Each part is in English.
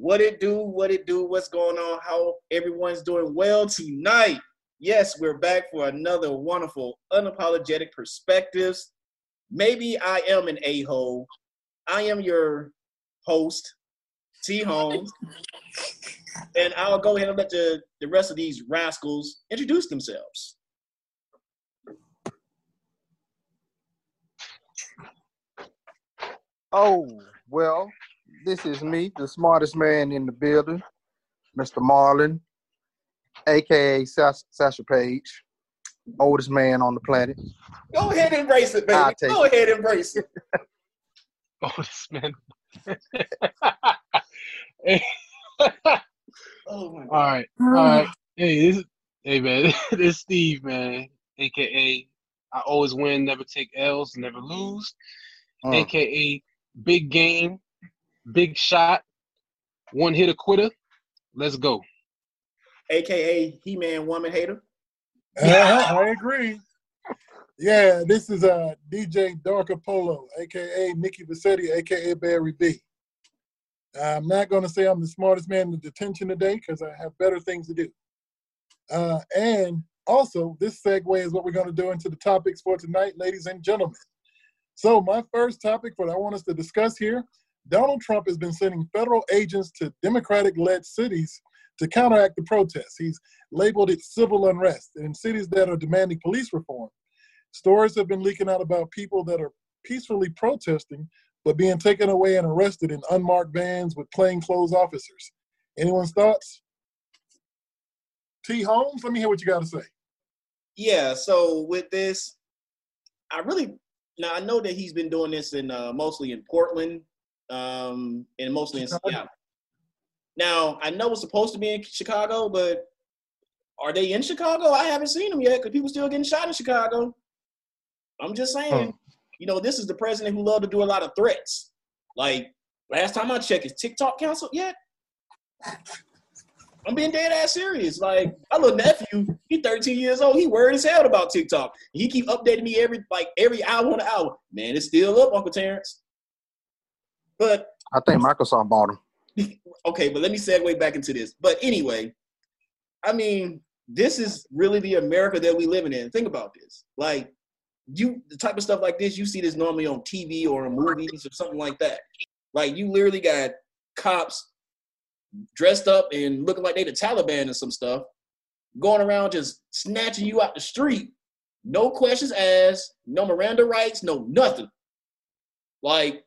What it do, what it do, what's going on, how everyone's doing well tonight. Yes, we're back for another wonderful, unapologetic perspectives. Maybe I am an a hole. I am your host, T Holmes. and I'll go ahead and let the, the rest of these rascals introduce themselves. Oh, well, this is me, the smartest man in the building, Mr. Marlon, aka Satchel, Satchel Paige, oldest man on the planet. Go ahead and embrace it, baby. Go it. ahead and embrace it. oldest man. oh my God. All right, all right. Hey, this, hey man, this is Steve, man, aka I always win, never take L's, never lose, uh. aka Big Game, Big Shot, One Hitter Quitter. Let's go. AKA He Man Woman Hater. Uh, I agree. Yeah, this is uh, DJ Dark Apollo, aka Nikki Vassetti, aka Barry B. I'm not going to say I'm the smartest man in the detention today because I have better things to do. Uh, and also, this segue is what we're going to do into the topics for tonight, ladies and gentlemen. So, my first topic, what I want us to discuss here Donald Trump has been sending federal agents to Democratic led cities to counteract the protests. He's labeled it civil unrest in cities that are demanding police reform. Stories have been leaking out about people that are peacefully protesting but being taken away and arrested in unmarked vans with plainclothes officers. Anyone's thoughts? T. Holmes, let me hear what you got to say. Yeah, so with this, I really now I know that he's been doing this in uh, mostly in Portland, um, and mostly in Seattle. Now I know it's supposed to be in Chicago, but are they in Chicago? I haven't seen them yet because people still getting shot in Chicago. I'm just saying, huh. you know, this is the president who loved to do a lot of threats. Like last time I checked, is TikTok canceled yet? I'm being dead ass serious. Like my little nephew, he 13 years old. He worried as hell about TikTok. He keep updating me every like every hour on the hour. Man, it's still up, Uncle Terrence. But I think Microsoft bought him. okay, but let me segue back into this. But anyway, I mean, this is really the America that we living in. Think about this. Like you the type of stuff like this, you see this normally on TV or in movies or something like that. Like you literally got cops dressed up and looking like they the Taliban and some stuff, going around just snatching you out the street, no questions asked, no Miranda rights, no nothing. Like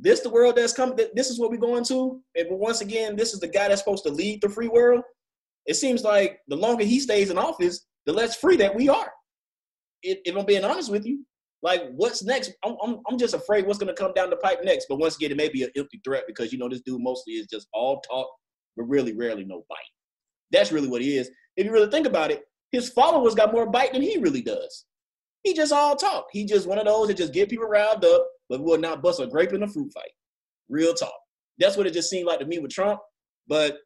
this the world that's coming. This is what we're going to. And once again, this is the guy that's supposed to lead the free world. It seems like the longer he stays in office, the less free that we are. If I'm being honest with you, like what's next? I'm, I'm, I'm just afraid what's going to come down the pipe next. But once again, it may be an empty threat because you know this dude mostly is just all talk, but really rarely no bite. That's really what he is. If you really think about it, his followers got more bite than he really does. He just all talk. He just one of those that just get people riled up, but will not bust a grape in a fruit fight. Real talk. That's what it just seemed like to me with Trump. But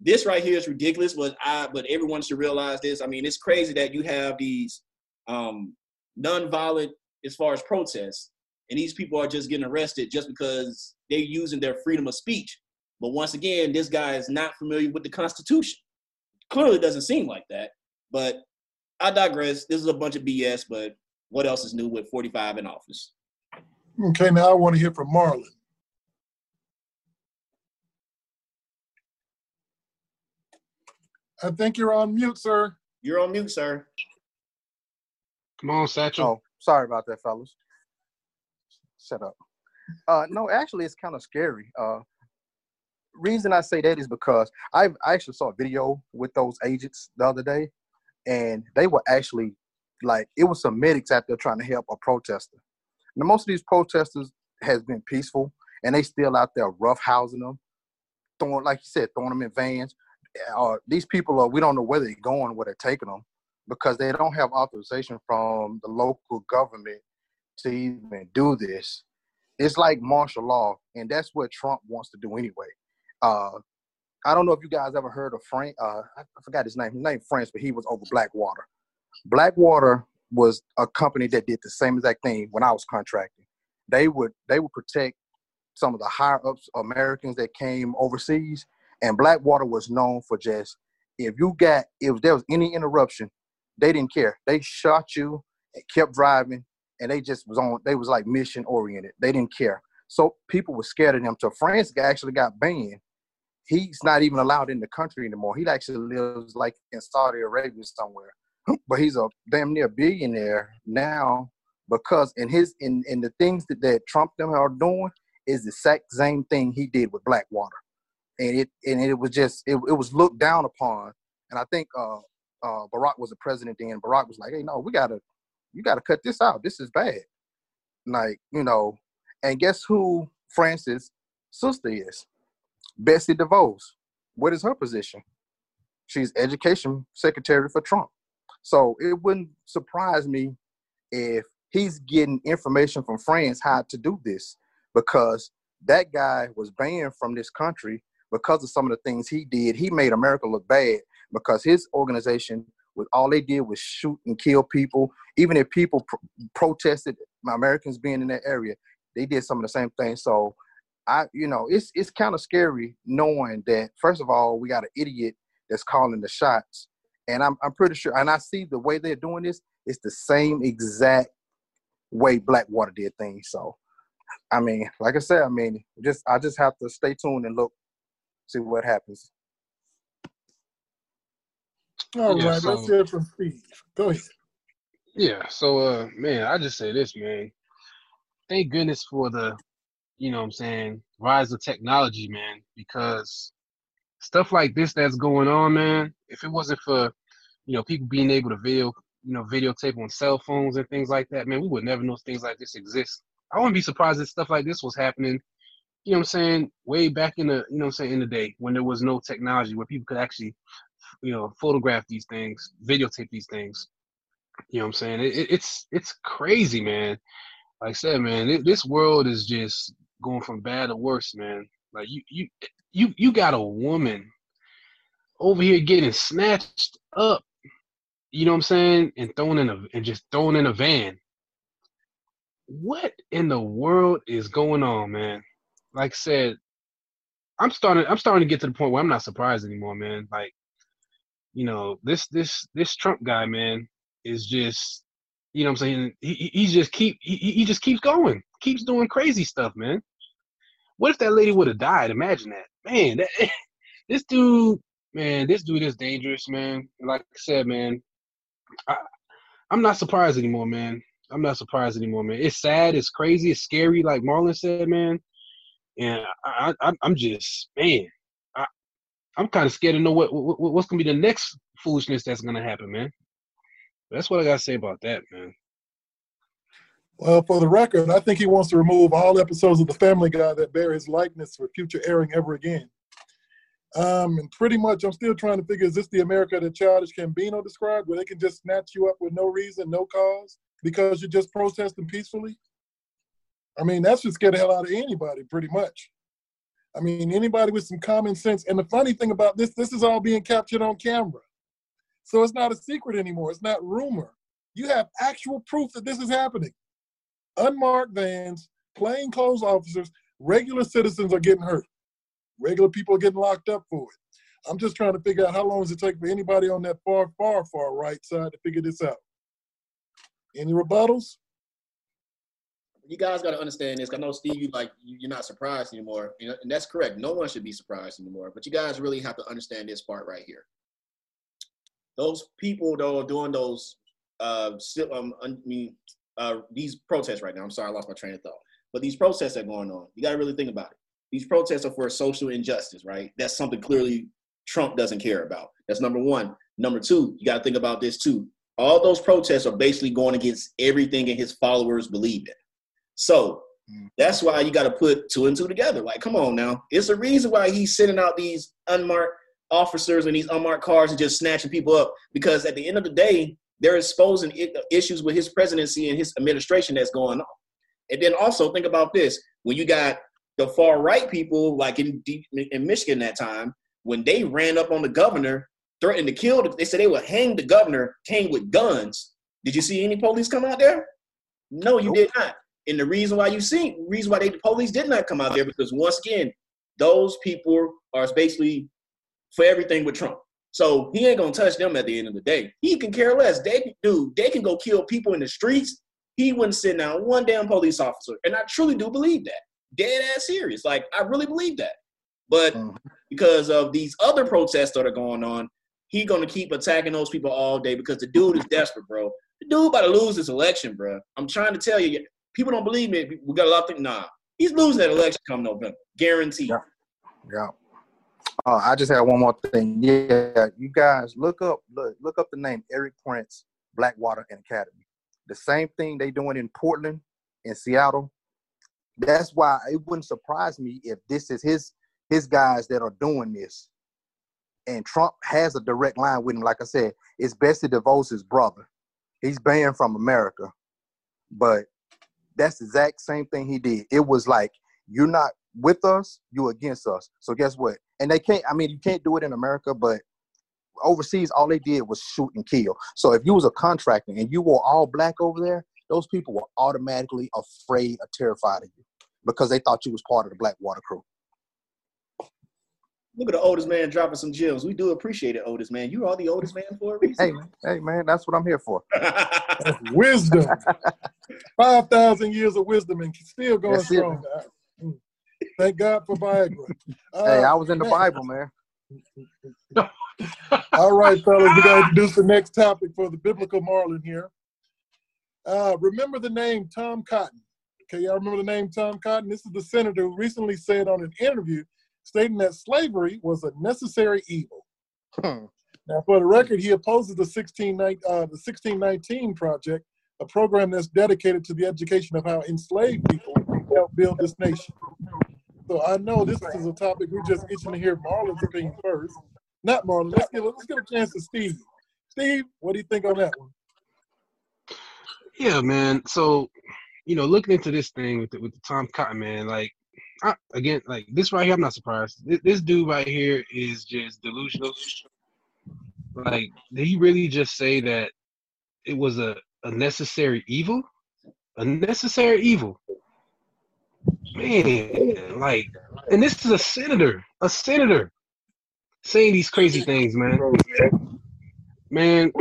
this right here is ridiculous. But I, but everyone should realize this. I mean, it's crazy that you have these um, nonviolent as far as protests, and these people are just getting arrested just because they're using their freedom of speech. But once again, this guy is not familiar with the Constitution. Clearly, doesn't seem like that. But I digress. This is a bunch of BS. But what else is new with 45 in office? Okay, now I want to hear from Marlon. I think you're on mute, sir. You're on mute, sir. Come on, Satchel. Oh, sorry about that, fellas. Shut up. Uh, no, actually, it's kind of scary. Uh, reason I say that is because I I actually saw a video with those agents the other day, and they were actually like it was some medics out there trying to help a protester. Now, most of these protesters has been peaceful, and they still out there roughhousing them, throwing like you said, throwing them in vans. Uh, these people are we don't know where they're going, where they're taking them because they don't have authorization from the local government to even do this. It's like martial law, and that's what Trump wants to do anyway. Uh, I don't know if you guys ever heard of Frank. Uh, I forgot his name. His name French, but he was over Blackwater. Blackwater was a company that did the same exact thing when I was contracting. They would they would protect some of the higher ups Americans that came overseas, and Blackwater was known for just if you got if there was any interruption, they didn't care. They shot you and kept driving, and they just was on. They was like mission oriented. They didn't care. So people were scared of them. So France actually got banned. He's not even allowed in the country anymore. He actually lives like in Saudi Arabia somewhere. But he's a damn near billionaire now because in his in in the things that, that Trump them are doing is the exact same thing he did with Blackwater, and it and it was just it, it was looked down upon. And I think uh, uh, Barack was the president then. Barack was like, "Hey, no, we gotta you gotta cut this out. This is bad." Like you know, and guess who Francis' sister is? Betsy DeVos. What is her position? She's education secretary for Trump. So it wouldn't surprise me if he's getting information from France how to do this because that guy was banned from this country because of some of the things he did. He made America look bad because his organization was all they did was shoot and kill people. Even if people protested my Americans being in that area, they did some of the same things. So I, you know, it's it's kind of scary knowing that first of all we got an idiot that's calling the shots, and I'm I'm pretty sure, and I see the way they're doing this. It's the same exact way Blackwater did things. So, I mean, like I said, I mean, just I just have to stay tuned and look, see what happens. All yeah, right, so, let's hear from Steve. Go ahead. Yeah, so uh man, I just say this, man. Thank goodness for the, you know what I'm saying, rise of technology, man, because stuff like this that's going on, man, if it wasn't for, you know, people being able to video you know, videotape on cell phones and things like that, man, we would never know things like this exist. I wouldn't be surprised if stuff like this was happening, you know what I'm saying, way back in the, you know I'm saying, in the day when there was no technology where people could actually, you know, photograph these things, videotape these things. You know what I'm saying? It, it's it's crazy, man. Like I said, man, it, this world is just going from bad to worse, man. Like you you you you got a woman over here getting snatched up you know what I'm saying, and thrown in a and just thrown in a van. What in the world is going on, man? Like I said, I'm starting I'm starting to get to the point where I'm not surprised anymore, man. Like, you know, this this this Trump guy, man, is just you know what I'm saying? He he just keep he, he just keeps going, keeps doing crazy stuff, man. What if that lady would have died? Imagine that. Man, that this dude, man, this dude is dangerous, man. Like I said, man, I, I'm not surprised anymore, man. I'm not surprised anymore, man. It's sad, it's crazy, it's scary, like Marlon said, man. And I, I, I'm just, man, I, I'm kind of scared to know what, what what's gonna be the next foolishness that's gonna happen, man. That's what I gotta say about that, man. Well, for the record, I think he wants to remove all episodes of The Family Guy that bear his likeness for future airing ever again. Um, and pretty much, I'm still trying to figure: is this the America that Childish Gambino described, where they can just snatch you up with no reason, no cause, because you're just protesting peacefully? I mean, that's just scare the hell out of anybody, pretty much. I mean, anybody with some common sense. And the funny thing about this, this is all being captured on camera, so it's not a secret anymore. It's not rumor. You have actual proof that this is happening. Unmarked vans, plainclothes officers, regular citizens are getting hurt. Regular people are getting locked up for it. I'm just trying to figure out how long does it take for anybody on that far, far, far right side to figure this out. Any rebuttals? You guys got to understand this. I know Steve, you like you're not surprised anymore, and that's correct. No one should be surprised anymore. But you guys really have to understand this part right here. Those people though doing those, uh, um, I mean, uh, these protests right now. I'm sorry, I lost my train of thought. But these protests are going on. You got to really think about it these protests are for social injustice, right? That's something clearly Trump doesn't care about. That's number one. Number two, you got to think about this too. All those protests are basically going against everything in his followers believe in. So mm. that's why you got to put two and two together. Like, come on now. It's a reason why he's sending out these unmarked officers and these unmarked cars and just snatching people up. Because at the end of the day, they're exposing issues with his presidency and his administration that's going on. And then also think about this: when you got the far right people, like in in Michigan that time, when they ran up on the governor, threatened to kill, they said they would hang the governor, came with guns. Did you see any police come out there? No, you nope. did not. And the reason why you see, reason why they, the police did not come out there because once again, those people are basically for everything with Trump. So he ain't gonna touch them at the end of the day. He can care less. They do. They can go kill people in the streets. He wouldn't sit down one damn police officer. And I truly do believe that. Dead ass serious. Like I really believe that. But Mhm. because of these other protests that are going on, he gonna keep attacking those people all day because the dude is desperate, bro. The dude about to lose this election, bro. I'm trying to tell you, people don't believe me. We got a lot of things. Nah, he's losing that election come November, guaranteed. Yeah. Yeah. Uh, I just had one more thing. Yeah, you guys look up look, look up the name Erik Prince, Blackwater and Academi. The same thing they doing in Portland, in Seattle. That's why it wouldn't surprise me if this is his his guys that are doing this. And Trump has a direct line with him. Like I said, it's Betsy DeVos' brother. He's banned from America. But that's the exact same thing he did. It was like, you're not with us, you're against us. So guess what? And they can't, I mean, you can't do it in America, but overseas, all they did was shoot and kill. So if you was a contractor and you were all black over there, those people were automatically afraid or terrified of you because they thought you was part of the Blackwater crew. Look at the oldest man dropping some gems. We do appreciate it, oldest man. You are the oldest man for a reason. Hey, man, hey man, that's what I'm here for. wisdom. 5,000 years of wisdom and still going That's strong. Mm. Thank God for Viagra. Uh, hey, I was in the man. Bible, man. All right, fellas, we got to introduce the next topic for the biblical Marlon here. Uh, remember the name Tom Cotton. Okay, y'all remember the name Tom Cotton? This is the senator who recently said on an interview stating that slavery was a necessary evil. Hmm. Now, for the record, he opposes the 16, uh, the 1619 Project, a program that's dedicated to the education of how enslaved people help build this nation. So I know this is a topic we're just itching to hear Marlon's opinion first. Not Marlon. Let's give let's give a chance to Steve. Steve, what do you think on that one? Yeah, man. So, you know, looking into this thing with the, with the Tom Cotton, man, like, I, again, like this right here, I'm not surprised. This, this dude right here is just delusional. Like, did he really just say that it was a, a necessary evil? A necessary evil. Man, like, and this is a senator, a senator saying these crazy things, man. Man,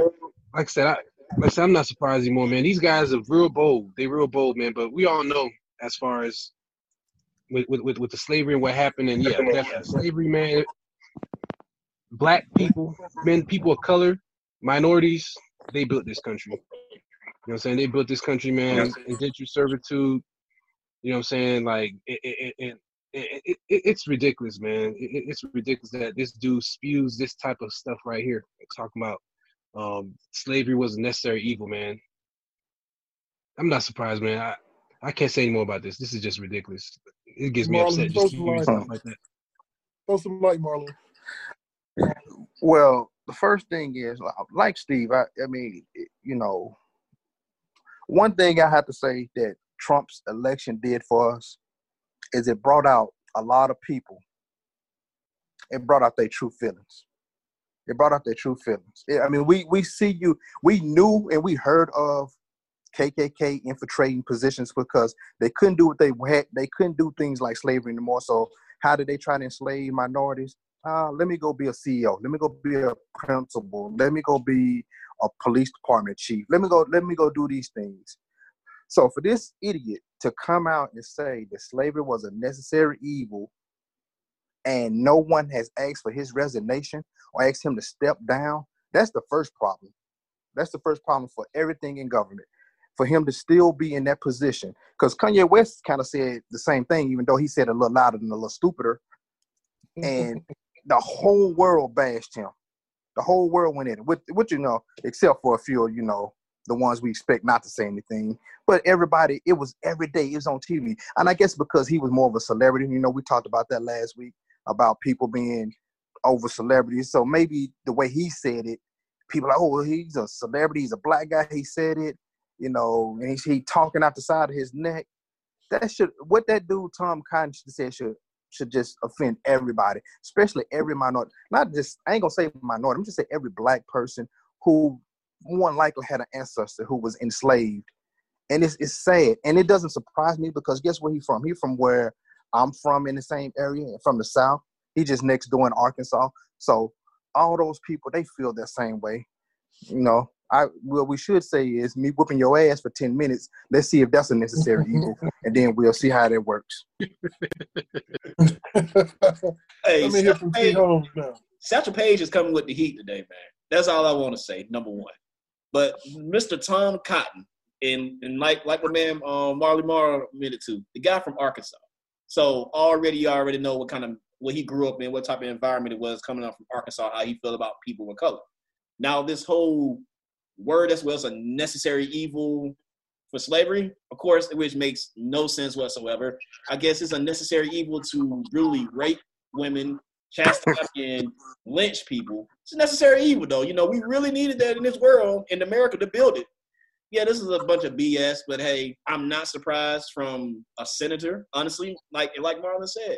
like I said, I, said, I'm not surprised anymore, man. These guys are real bold. They real bold, man. But we all know as far as with with, with, the slavery and what happened, and yeah, definitely slavery, man. Black people, men, people of color, minorities, they built this country. You know what I'm saying? They built this country, man. Indentured servitude. You know what I'm saying? Like it, it, it, it, it, it, it's ridiculous, man. It- it's ridiculous that this dude spews this type of stuff right here. Talking about um, slavery was a necessary evil, man. I'm not surprised, man. I, I can't say any more about this. This is just ridiculous. It gets me Marlon, upset throw just some stuff like that. Throw some light, Marlon. Well, the first thing is, like Steve, I, I mean, you know, one thing I have to say that Trump's election did for us is it brought out a lot of people. It brought out their true feelings. It brought out their true feelings. I mean, we we see you. We knew and we heard of KKK infiltrating positions because they couldn't do what they had. They couldn't do things like slavery anymore. So how did they try to enslave minorities? uh, let me go be a CEO. Let me go be a principal. Let me go be a police department chief. Let me go. Let me go do these things. So for this idiot to come out and say that slavery was a necessary evil, and no one has asked for his resignation or asked him to step down, that's the first problem. That's the first problem for everything in government. For him to still be in that position, because Kanye West kind of said the same thing, even though he said a little louder and a little stupider and the whole world bashed him. The whole world went in it. With, with you know, except for a few, you know, the ones we expect not to say anything. But everybody, it was every day. It was on TV, and I guess because he was more of a celebrity. You know, we talked about that last week about people being over celebrities. So maybe the way he said it, people like, oh, he's a celebrity. He's a black guy. He said it. You know, and he's he talking out the side of his neck. That should what that dude Tom Cotton said should should just offend everybody, especially every minority. Not just I ain't gonna say minority. I'm just say every black person who more likely had an ancestor who was enslaved and it's it's sad, and it doesn't surprise me because guess where he from? He from where I'm from in the same area, from the south. He just next door in Arkansas. So all those people they feel that same way. You know, I what we should say is me whooping your ass for ten minutes. Let's see if that's a necessary evil, and then we'll see how that works. Hey, Let me hear from T Page, Holmes now. Satchel Paige is coming with the heat today, man. That's all I want to say. Number one, but Mr. Tom Cotton and and like like my man um, Marley Marr admitted to, the guy from Arkansas. So already you already know what kind of what he grew up in, what type of environment it was coming up from Arkansas, how he felt about people of color. Now this whole word as well as a necessary evil for slavery, of course, which makes no sense whatsoever. I guess it's a necessary evil to really rape women, chastise and lynch people. It's a necessary evil, though. You know, we really needed that in this world, in America, to build it. Yeah, this is a bunch of BS, but hey, I'm not surprised from a senator, honestly. Like like Marlon said,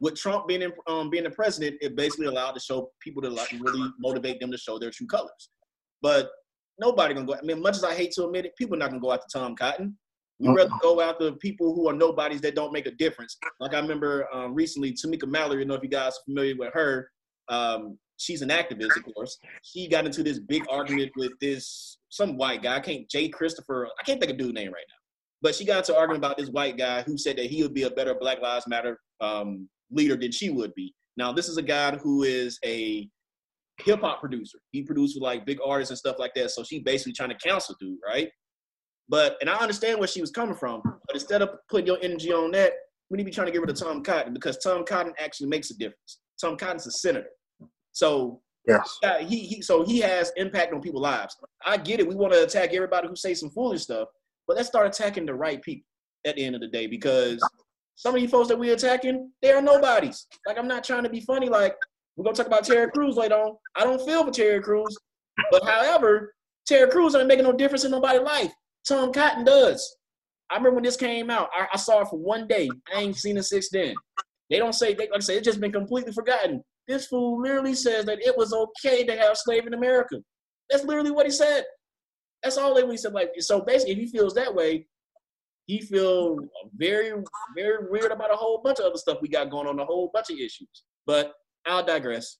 with Trump being in, um, being the president, it basically allowed to show people to like really motivate them to show their true colors. But nobody gonna go. I mean, much as I hate to admit it, people are not gonna go after Tom Cotton. We rather go after people who are nobodies that don't make a difference. Like I remember um, recently, Tamika Mallory. You know if you guys are familiar with her. Um, she's an activist, of course. She got into this big argument with this some white guy. I can't Jay Christopher. I can't think of dude's name right now. But she got to arguing about this white guy who said that he would be a better Black Lives Matter um, leader than she would be. Now, this is a guy who is a hip hop producer. He produced with like big artists and stuff like that. So she basically trying to counsel dude, right? But and I understand where she was coming from. But instead of putting your energy on that, we need to be trying to get rid of Tom Cotton because Tom Cotton actually makes a difference. Tom Cotton's a senator. So Yes. yeah, he, he so he has impact on people's lives. I get it. We want to attack everybody who say some foolish stuff, but let's start attacking the right people at the end of the day because some of you folks that we're attacking, they are nobodies. Like I'm not trying to be funny. Like we're gonna talk about Terry Crews later on. I don't feel for Terry Crews, but however, Terry Crews ain't making no difference in nobody's life. Tom Cotton does. I remember when this came out. I, I saw it for one day. I ain't seen it since then. They don't say they like I say it's just been completely forgotten. This fool literally says that it was okay to have slaves in America. That's literally what he said. That's all that we said. Like so, basically, if he feels that way, he feel very, very weird about a whole bunch of other stuff we got going on, a whole bunch of issues. But I'll digress.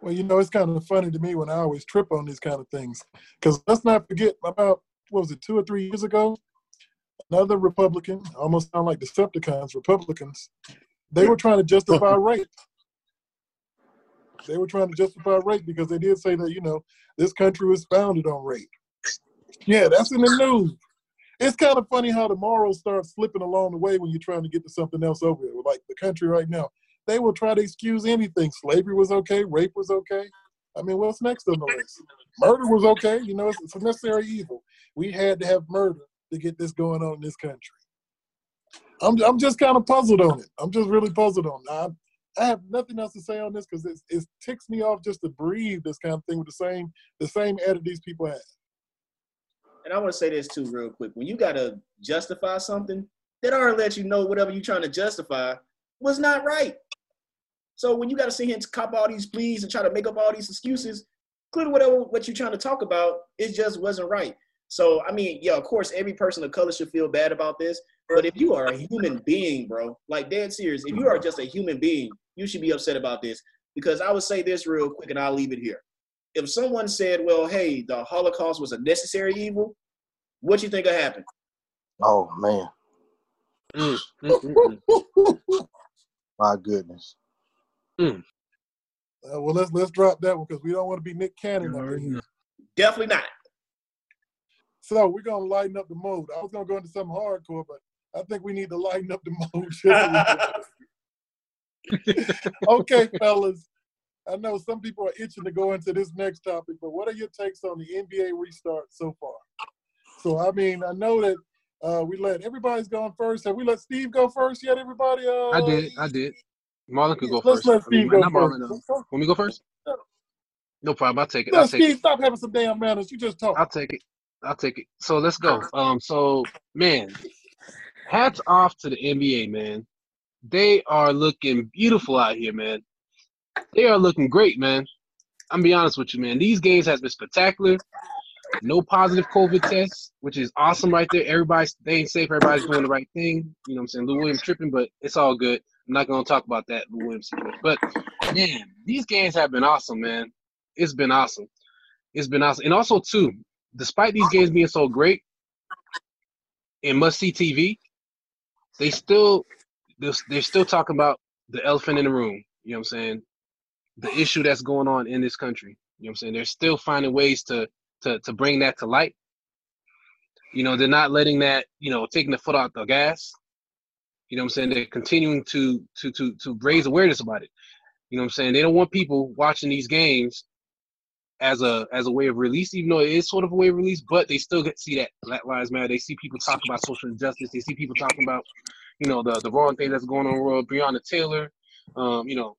Well, you know, it's kind of funny to me when I always trip on these kind of things. Because let's not forget, about, what was it, two or three years ago? Another Republican, almost sound like Decepticons, Republicans, they were trying to justify rape. They were trying to justify rape because they did say that, you know, this country was founded on rape. Yeah, that's in the news. It's kind of funny how the morals start slipping along the way when you're trying to get to something else over it. Like the country right now they will try to excuse anything. Slavery was okay, rape was okay. I mean, what's next on the list? Murder was okay. You know, it's, it's a necessary evil. We had to have murder to get this going on in this country. I'm, I'm just kind of puzzled on it. I'm just really puzzled on it. I, have nothing else to say on this because it, it ticks me off just to breathe this kind of thing with the same the same attitude these people have. And I want to say this too, real quick. When you gotta justify something, that already let you know whatever you're trying to justify was not right. So when you got to sit here and cop all these pleas and try to make up all these excuses, clearly whatever what you're trying to talk about, it just wasn't right. So I mean, yeah, of course, every person of color should feel bad about this. But if you are a human being, bro, like dead serious, if you are just a human being, you should be upset about this. Because I would say this real quick, and I'll leave it here. If someone said, "Well, hey, the Holocaust was a necessary evil," what you think will happen? Oh man, Mm, mm, mm, mm. my goodness. Uh, well, let's let's drop that one because we don't want to be Nick Cannon. You up already here. Definitely not. So we're gonna lighten up the mode. I was gonna go into something hardcore, but I think we need to lighten up the mode. just a little bit. okay, fellas. I know some people are itching to go into this next topic, but what are your takes on the NBA restart so far? So I mean, I know that uh, we let everybody's gone first. Have we let Steve go first yet? Everybody? Uh, I did. I did. Marlon could go Let's first. let I mean, Steve go not first. Marlon. Uh, want me go first? No problem. I'll take it. No, I'll take Steve, it. stop having some damn manners. You just talk. I'll take it. I'll take it. So let's go. Um. So man, hats off to the NBA, man. They are looking beautiful out here, man. They are looking great, man. I'm be honest with you, man. These games has been spectacular. no positive COVID tests, which is awesome right there. Everybody's staying safe. Everybody's doing the right thing. You know what I'm saying? Lou Williams tripping, but it's all good. I'm not to talk about that, Lou Williams. But, man, these games have been awesome, man. It's been awesome. It's been awesome. And also, too, despite these games being so great and must-see TV, they still they're still talking about the elephant in the room. You know what I'm saying? The issue that's going on in this country. You know what I'm saying? They're still finding ways to to to bring that to light. You know, they're not letting that, you know, taking the foot out the gas. You know what I'm saying? They're continuing to to to to raise awareness about it. You know what I'm saying? They don't want people watching these games as a as a way of release, even though it is sort of a way of release, but they still get see that Black Lives Matter. They see people talking about social injustice. They see people talking about, you know, the the wrong thing that's going on in the world. Breonna Taylor, um, you know,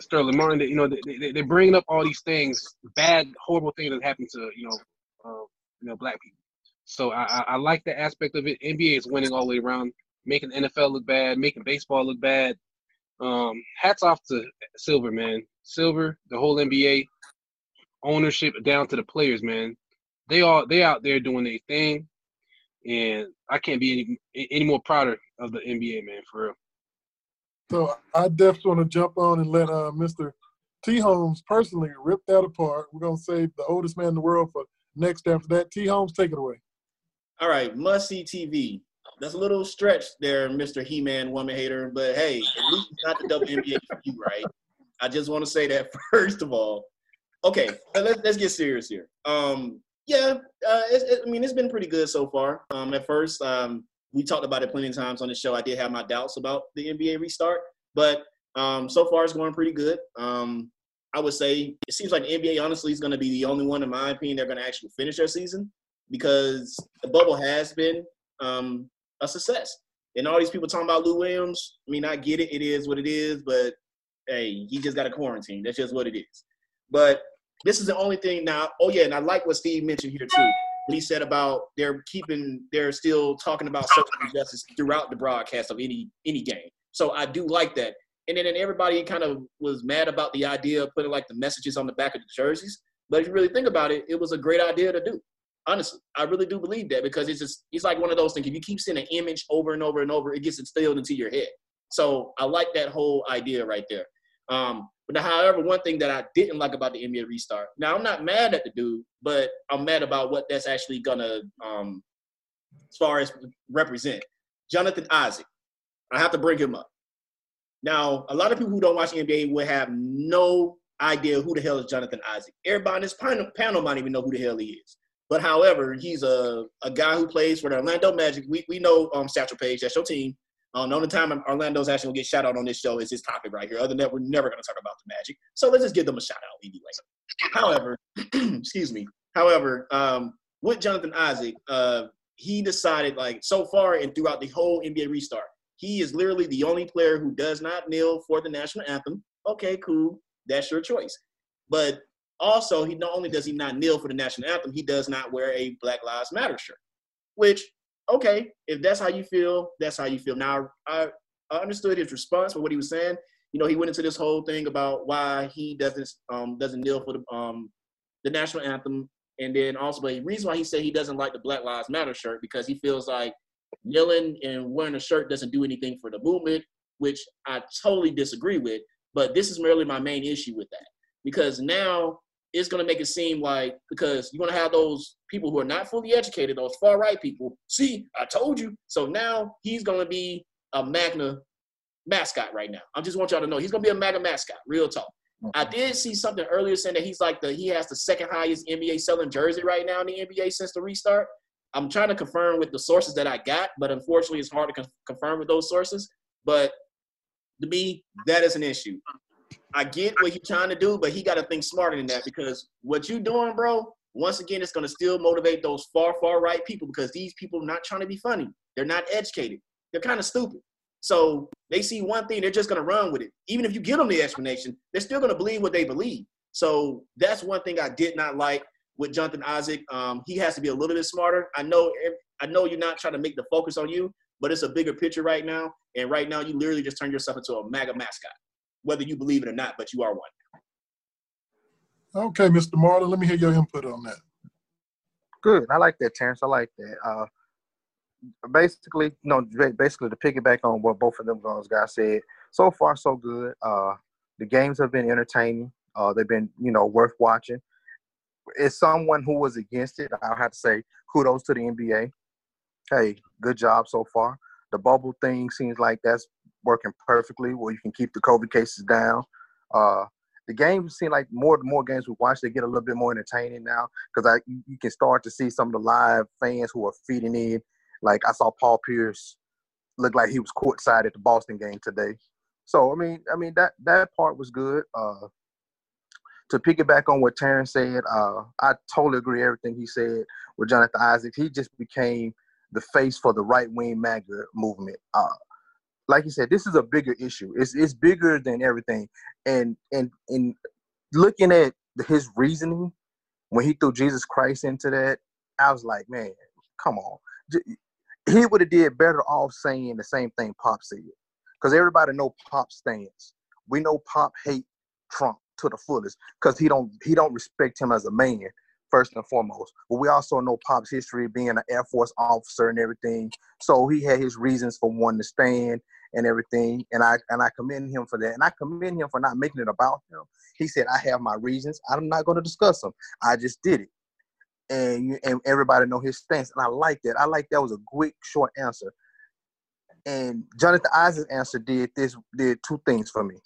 Sterling Martin. You know, they, they, they're bringing up all these things, bad, horrible things that happen to you know, uh, you know, black people. So I, I, I like the aspect of it. NBA is winning all the way around, making NFL look bad, making baseball look bad. Um, hats off to Silver, man. Silver, the whole NBA, ownership down to the players, man. They all they out there doing their thing, and I can't be any any more prouder of the NBA, man, for real. So I definitely want to jump on and let uh, Mr. T. Holmes personally rip that apart. We're gonna save the oldest man in the world for next after that. T. Holmes, take it away. All right, must see TV. That's a little stretch there, Mr. He Man woman hater, but hey, at least it's not the WNBA for you, right? I just want to say that first of all okay, let's let's get serious here. Um, yeah, uh, it, I mean, it's been pretty good so far. Um, at first, um, we talked about it plenty of times on the show. I did have my doubts about the NBA restart, but um, so far it's going pretty good. Um, I would say it seems like the NBA honestly is going to be the only one, in my opinion, they're going to actually finish their season because the bubble has been um, a success. And all these people talking about Lou Williams, I mean, I get it. It is what it is, but hey, he just got a quarantine. That's just what it is. But this is the only thing now. Oh yeah, and I like what Steve mentioned here too. What he said about they're keeping, they're still talking about social injustice throughout the broadcast of any any game. So I do like that. And then and everybody kind of was mad about the idea of putting like the messages on the back of the jerseys. But if you really think about it, it was a great idea to do. Honestly, I really do believe that because it's just it's like one of those things. If you keep seeing an image over and over and over, it gets instilled into your head. So I like that whole idea right there. Um, but however, one thing that I didn't like about the NBA restart. Now I'm not mad at the dude, but I'm mad about what that's actually gonna, um, as far as represent. Jonathan Isaac. I have to bring him up. Now, a lot of people who don't watch the NBA will have no idea who the hell is Jonathan Isaac. Everybody in this panel, panel might even know who the hell he is. But however, he's a, a guy who plays for the Orlando Magic. We, we know um, Satchel Paige, that's your team. Um, the only time Orlando's actually gonna get shout out on this show is this topic right here. Other than that, we're never gonna talk about the Magic. So let's just give them a shout out anyway. However, excuse me. However, um, with Jonathan Isaac, uh, he decided like so far and throughout the whole NBA restart, he is literally the only player who does not kneel for the national anthem. Okay, cool. That's your choice. But also, he not only does he not kneel for the national anthem, he does not wear a Black Lives Matter shirt, which okay, if that's how you feel, that's how you feel. Now, I, I understood his response for what he was saying. You know, he went into this whole thing about why he doesn't um, doesn't kneel for the um, the national anthem, and then also the reason why he said he doesn't like the Black Lives Matter shirt because he feels like kneeling and wearing a shirt doesn't do anything for the movement, which I totally disagree with. But this is merely my main issue with that because now it's going to make it seem like because you're going to have those people who are not fully educated, those far right people. See, I told you. So now he's going to be a MAGA mascot right now. I just want y'all to know he's going to be a MAGA mascot. Real talk. I did see something earlier saying that he's like the he has the second highest NBA selling jersey right now in the NBA since the restart. I'm trying to confirm with the sources that I got, but unfortunately, it's hard to con- confirm with those sources. But to me, that is an issue. I get what you're trying to do, but he got to think smarter than that because what you're doing, bro, once again, it's going to still motivate those far, far right people because these people are not trying to be funny. They're not educated. They're kind of stupid. So they see one thing, they're just going to run with it. Even if you give them the explanation, they're still going to believe what they believe. So that's one thing I did not like with Jonathan Isaac. Um, he has to be a little bit smarter. I know, I know you're not trying to make the focus on you, but it's a bigger picture right now. And right now, you literally just turn yourself into a MAGA mascot whether you believe it or not, but you are one. Okay, Mr. Marlon, let me hear your input on that. Good. I like that, Terrence. I like that. Uh, basically, no, basically to piggyback on what both of them guys said. So far, so good. Uh, the games have been entertaining. Uh, they've been, you know, worth watching. As someone who was against it, I have to say kudos to the NBA. Hey, good job so far. The bubble thing seems like that's working perfectly, where you can keep the COVID cases down. Uh, the games seem like more and more games we watch, they get a little bit more entertaining now because I you can start to see some of the live fans who are feeding in. Like I saw Paul Pierce look like he was courtside at the Boston game today. So I mean, I mean that that part was good. Uh, to piggyback on what Terrence said, uh, I totally agree everything he said with Jonathan Isaac. He just became the face for the right wing MAGA movement. Uh, like you said, this is a bigger issue. It's it's bigger than everything. And and and looking at his reasoning when he threw Jesus Christ into that, I was like, man, come on. He would have did better off saying the same thing Pop said, because everybody know Pop stands. We know Pop hate Trump to the fullest because he don't he don't respect him as a man first and foremost. But we also know Pop's history being an Air Force officer and everything. So he had his reasons for wanting to stand and everything. And I and I commend him for that. And I commend him for not making it about him. He said, I have my reasons. I'm not going to discuss them. I just did it. And you and everybody know his stance. And I like that. I like that was a quick, short answer. And Jonathan Isaac's answer did this did two things for me.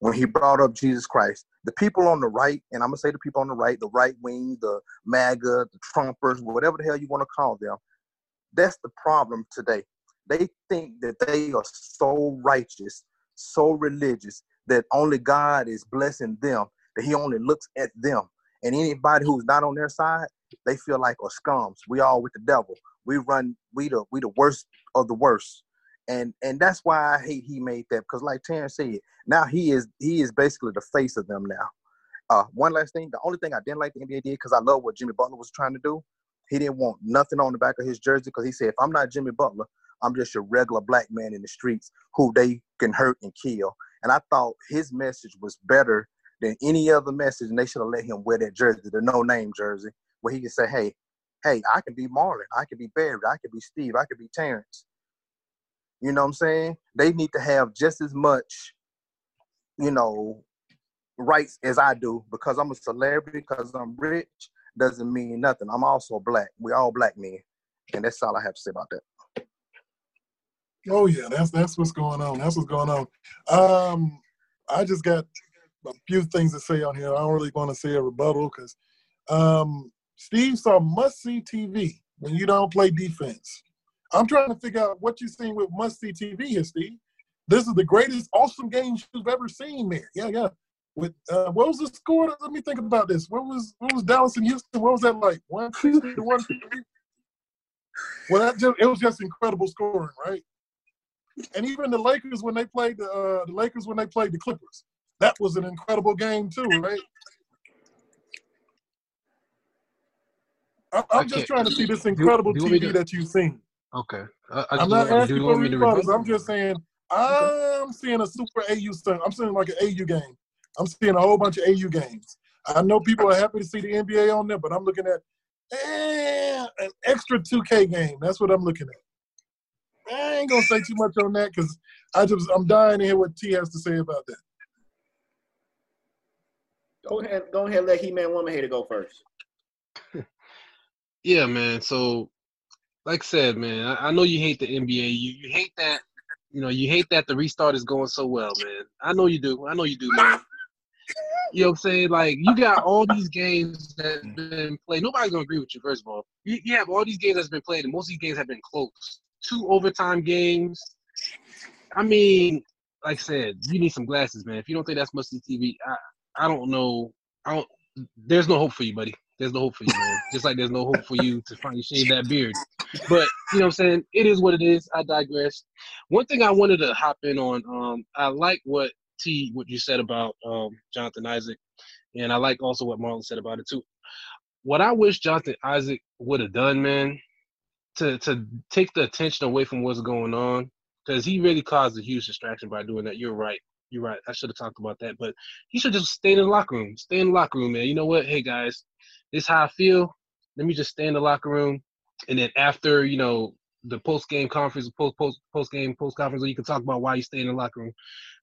When he brought up Jesus Christ, the people on the right, and I'm gonna say the people on the right, the right wing, the MAGA, the Trumpers, whatever the hell you want to call them, that's the problem today. They think that they are so righteous, so religious, that only God is blessing them, that He only looks at them. And anybody who's not on their side, they feel like are scums. We all with the devil. We run, we the we the worst of the worst. And and that's why I hate he made that because like Terrence said, now he is he is basically the face of them now. Uh, one last thing, the only thing I didn't like the NBA did because I love what Jimmy Butler was trying to do. He didn't want nothing on the back of his jersey because he said, if I'm not Jimmy Butler, I'm just a regular black man in the streets who they can hurt and kill. And I thought his message was better than any other message, and they should have let him wear that jersey, the no name jersey, where he could say, Hey, hey, I can be Marlon, I can be Barry, I can be Steve, I can be Terrence. You know what I'm saying? They need to have just as much, you know, rights as I do because I'm a celebrity, because I'm rich, doesn't mean nothing. I'm also black. We all black men. And that's all I have to say about that. Oh yeah, that's that's what's going on. That's what's going on. Um, I just got a few things to say on here. I don't really want to say a rebuttal because um, Steve saw must see TV when you don't play defense. I'm trying to figure out what you've seen with must see TV here, Steve. This is the greatest awesome game you've ever seen, man. Yeah, yeah. With uh, what was the score? Let me think about this. What was what was Dallas and Houston? What was that like? One sixty to one fifty. Well, that just it was just incredible scoring, right? And even the Lakers when they played the uh, the Lakers when they played the Clippers, that was an incredible game too, right? I, am just trying to see this incredible do, do TV that you've seen. Okay. I, am not asking for rebuttals. I'm just saying I'm seeing a super AU thing. I'm seeing like an AU game. I'm seeing a whole bunch of AU games. I know people are happy to see the NBA on there, but I'm looking at eh, an extra 2K game. That's what I'm looking at. I ain't gonna say too much on that because I just I'm dying to hear what T has to say about that. Go ahead, go ahead, let He Man Woman Hater go first. yeah, man. So, like I said, man, I, I, know you hate the NBA. You you hate that, you know, you hate that the restart is going so well, man. I know you do. I know you do, man. You know what I'm saying? Like you got all these games that have been played. Nobody's gonna agree with you, first of all. You, you have all these games that's been played, and most of these games have been close two overtime games. I mean, like I said, you need some glasses, man. If you don't think that's must TV, I, I don't know. I don't. There's no hope for you, buddy. There's no hope for you, man. Just like there's no hope for you to finally shave that beard. But you know what I'm saying? It is what it is. I digress. One thing I wanted to hop in on, um, I like what T what you said about um, Jonathan Isaac, and I like also what Marlon said about it too. What I wish Jonathan Isaac would have done, man, to to take the attention away from what's going on because he really caused a huge distraction by doing that. You're right. You're right. I should have talked about that, but he should just stay in the locker room. Stay in the locker room, man. You know what? Hey guys, this is how I feel. let me just stay in the locker room, and then after you know the post game conference, post post post game post conference, you can talk about why you stay in the locker room.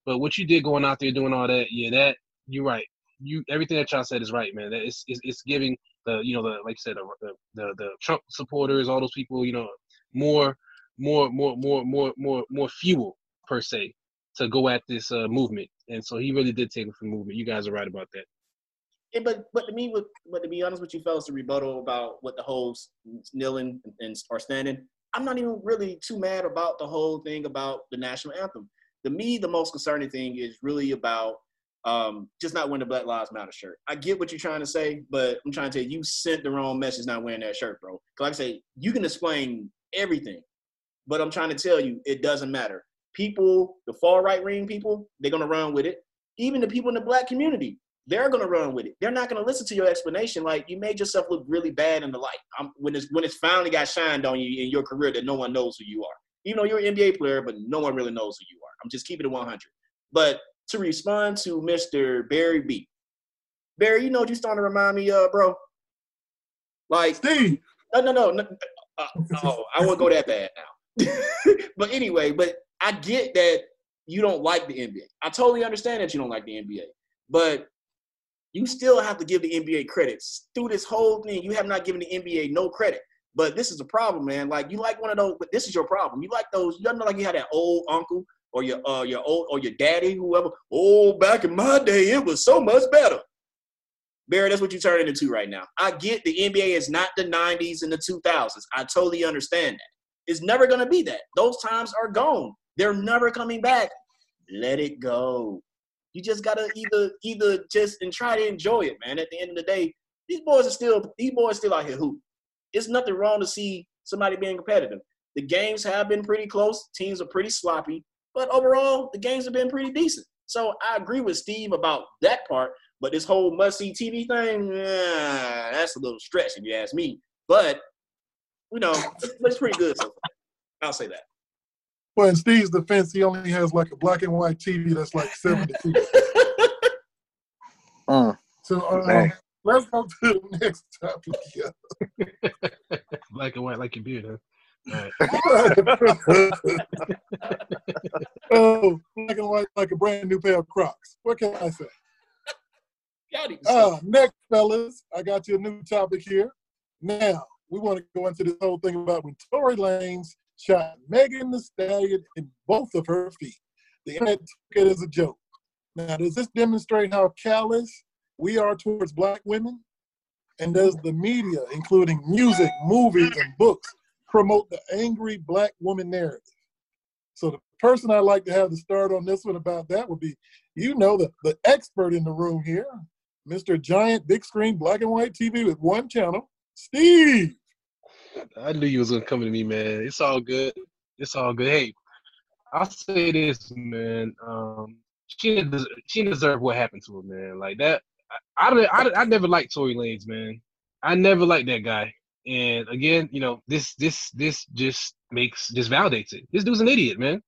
But what you did going out there doing all that, yeah, that you're right. You everything that y'all said is right, man. That it's, it's, it's giving the you know the like I said the, the the Trump supporters, all those people, you know, more more more more more more more fuel per se to go at this uh, movement. And so he really did take it from the movement. You guys are right about that. Yeah, but but to me, with, but to be honest with you, fellas, to rebuttal about what the whole kneeling and or standing, I'm not even really too mad about the whole thing about the national anthem. To me, the most concerning thing is really about um, just not wearing the Black Lives Matter shirt. I get what you're trying to say, but I'm trying to tell you, you sent the wrong message not wearing that shirt, bro. Cause like I say, you can explain everything, but I'm trying to tell you, it doesn't matter. People, the far right wing people, they're gonna run with it. Even the people in the black community, they're gonna run with it. They're not gonna listen to your explanation. Like you made yourself look really bad in the light. I'm, when it's when it's finally got shined on you in your career that no one knows who you are. Even though you're an NBA player, but no one really knows who you are. I'm just keeping it 100. But to respond to Mr. Barry B. Barry, you know what you're starting to remind me of, bro? Like Steve. No, no, no. no uh, oh, I won't go that bad now. but anyway, but I get that you don't like the NBA. I totally understand that you don't like the NBA. But you still have to give the NBA credits. Through this whole thing, you have not given the NBA no credit. But this is a problem, man. Like you like one of those, but this is your problem. You like those, you don't know, like you had that old uncle or your uh your old or your daddy, whoever. Oh, back in my day, it was so much better. Barry, that's what you're turning into right now. I get the NBA is not the 90s and the 2000s. I totally understand that. It's never gonna be that. Those times are gone. They're never coming back. Let it go. You just gotta either either just and try to enjoy it, man. At the end of the day, these boys are still these boys still out here hooping. It's nothing wrong to see somebody being competitive. The games have been pretty close. Teams are pretty sloppy, but overall, the games have been pretty decent. So I agree with Steve about that part. But this whole must-see TV thing, eh, that's a little stretch if you ask me. But you know, it's pretty good so. I'll say that. Well, in Steve's defense, he only has like a black and white TV that's like 70 feet. Uh, So uh, let's go to the next topic. Yeah. Black and white like your beard, huh? All right. oh, black and white like a brand new pair of Crocs. What can I say? Y'all need to stop. Uh, next, fellas, I got you a new topic here. Now, we want to go into this whole thing about when Tory Lanez shot Megan Thee Stallion in both of her feet. The internet took it as a joke. Now, does this demonstrate how callous we are towards black women? And does the media, including music, movies, and books, promote the angry black woman narrative? So the person I'd like to have the start on this one about that would be, you know, the, the expert in the room here, Mr. Giant Big Screen Black and White TV with one channel, Steve. I knew you was gonna come to me, man. It's all good. It's all good. Hey, I'll say this, man. Um, she she didn't what happened to her, man. Like that. I I, I, I never liked Tory Lanez, man. I never liked that guy. And again, you know, this this this just makes just validates it. This dude's an idiot, man.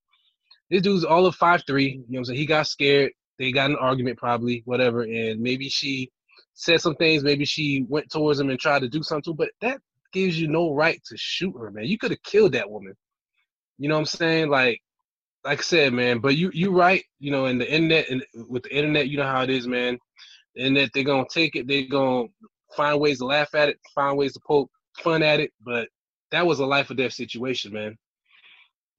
This dude's all of five three. You know what I'm saying? He got scared. They got an argument, probably, whatever. And maybe she said some things. Maybe she went towards him and tried to do something. But that gives you no right to shoot her, man. You could have killed that woman. You know what I'm saying? Like, like I said, man. But you you right. You know, in the internet and with the internet, you know how it is, man. The that they're gonna take it. They're gonna find ways to laugh at it, find ways to poke fun at it. But that was a life or death situation, man.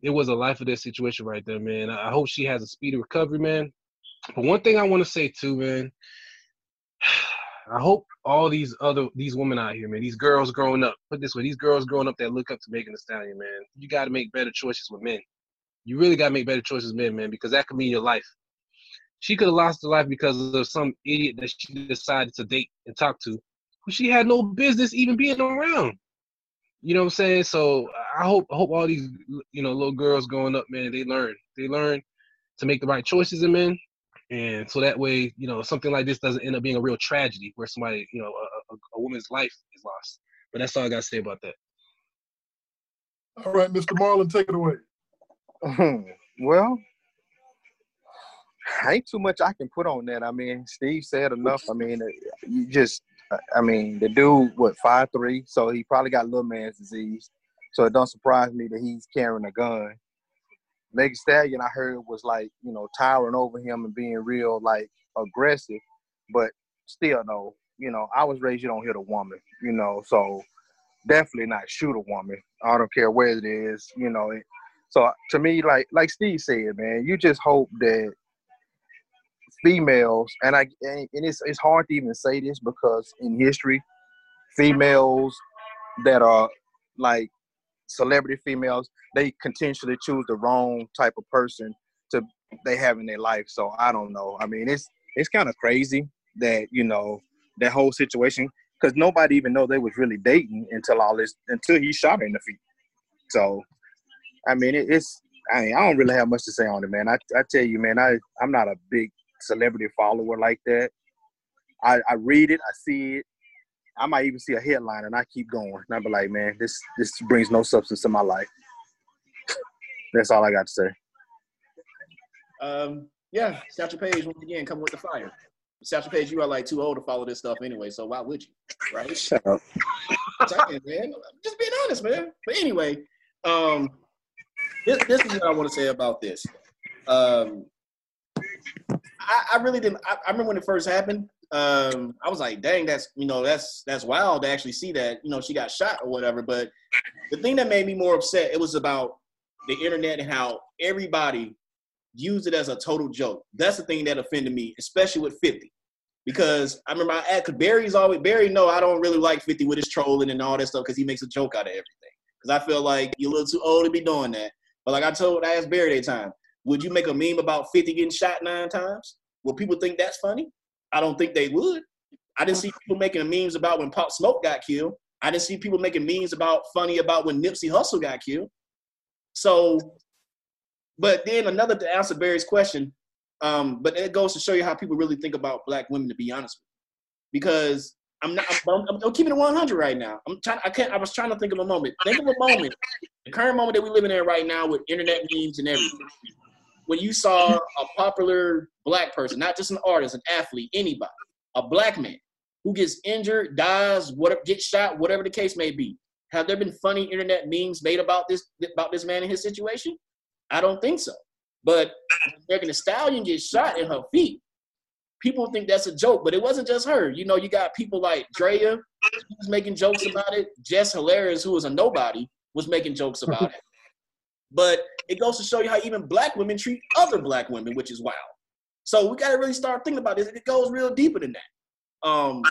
It was a life or death situation right there, man. I hope she has a speedy recovery, man. But one thing I want to say too, man. I hope all these other these women out here, man, these girls growing up, put this way, these girls growing up that look up to Megan Thee Stallion, man, you got to make better choices with men. You really got to make better choices men, man, because that could mean your life. She could have lost her life because of some idiot that she decided to date and talk to, who she had no business even being around. You know what I'm saying? So I hope I hope all these you know little girls growing up, man, they learn they learn to make the right choices in men, and so that way you know something like this doesn't end up being a real tragedy where somebody you know a, a, a woman's life is lost. But that's all I gotta say about that. All right, Mr. Marlon, take it away. well, ain't too much I can put on that. I mean, Steve said enough. I mean, uh, you just I mean, the dude, what, five three? So he probably got little man's disease. So it don't surprise me that he's carrying a gun. Megan Stallion, I heard, was like, you know, towering over him and being real, like, aggressive. But still, no, you know, I was raised you don't hit a woman, you know, so definitely not shoot a woman. I don't care where it is, you know. So to me, like like Steve said, man, you just hope that females, and I and it's it's hard to even say this because in history, females that are like celebrity females, they continually choose the wrong type of person to they have in their life. So I don't know. I mean, it's it's kind of crazy that you know that whole situation because nobody even know they was really dating until all this until he shot her in the feet. So, I mean, it, it's I mean, I don't really have much to say on it, man. I I tell you, man, I I'm not a big celebrity follower like that. I I read it, I see it. I might even see a headline and I keep going. And I be like, man, this this brings no substance to my life. That's all I got to say. Um, yeah, Satchel Paige once again coming with the fire. Satchel Paige, you are like too old to follow this stuff anyway, so why would you? Right? Shut up. Man. Just being honest, man. But anyway, um, this, this is what I want to say about this. Um, I, I really didn't. I, I remember when it first happened. Um, I was like, dang, that's you know, that's that's wild to actually see that you know she got shot or whatever. But the thing that made me more upset, it was about the internet and how everybody used it as a total joke. That's the thing that offended me, especially with 50. Because I remember I cause Barry's always Barry, no, I don't really like 50 with his trolling and all that stuff because he makes a joke out of everything. Because I feel like you're a little too old to be doing that. But like I told I asked Barry that time, would you make a meme about 50 getting shot nine times? Will people think that's funny? I don't think they would. I didn't see people making memes about when Pop Smoke got killed. I didn't see people making memes about funny about when Nipsey Hussle got killed. So but then another to answer Barry's question, um, but it goes to show you how people really think about black women. To be honest with you, because I'm not. I'm, I'm, I'm keeping it 100 right now. I'm trying. I can't. I was trying to think of a moment. Think of a moment, the current moment that we're living in right now with internet memes and everything. When you saw a popular black person, not just an artist, an athlete, anybody, a black man who gets injured, dies, whatever, gets shot, whatever the case may be. Have there been funny internet memes made about this about this man and his situation? I don't think so. But Megan Thee Stallion gets shot in her feet. People think that's a joke, but it wasn't just her. You know, you got people like Drea was making jokes about it. Jess Hilarious, who was a nobody, was making jokes about it. But it goes to show you how even black women treat other black women, which is wild. So we got to really start thinking about this. It goes real deeper than that. Um,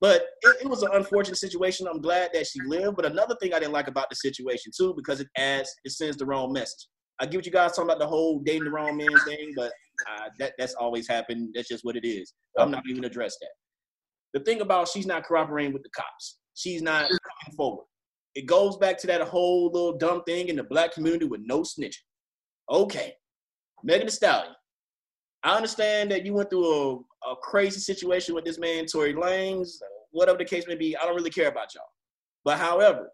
but it, it, was an unfortunate situation. I'm glad that she lived. But another thing I didn't like about the situation too, because it adds, it sends the wrong message. I get what you guys talking about the whole dating the wrong man thing, but uh, that that's always happened. That's just what it is. I'm not even address that. The thing about she's not cooperating with the cops. She's not coming forward. It goes back to that whole little dumb thing in the black community with no snitching. Okay, Megan Thee Stallion. I understand that you went through a, a crazy situation with this man, Tory Lanez, whatever the case may be. I don't really care about y'all. But however,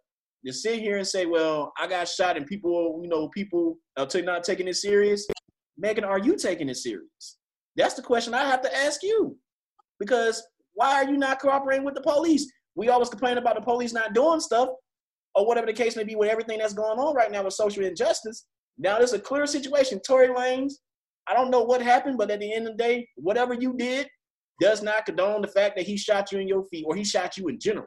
to sit here and say, well, I got shot and people, you know, people are not taking it serious. Megan, are you taking it serious? That's the question I have to ask you. Because why are you not cooperating with the police? We always complain about the police not doing stuff or whatever the case may be with everything that's going on right now with social injustice. Now there's a clear situation. Tory Lanez, I don't know what happened, but at the end of the day, whatever you did does not condone the fact that he shot you in your feet or he shot you in general.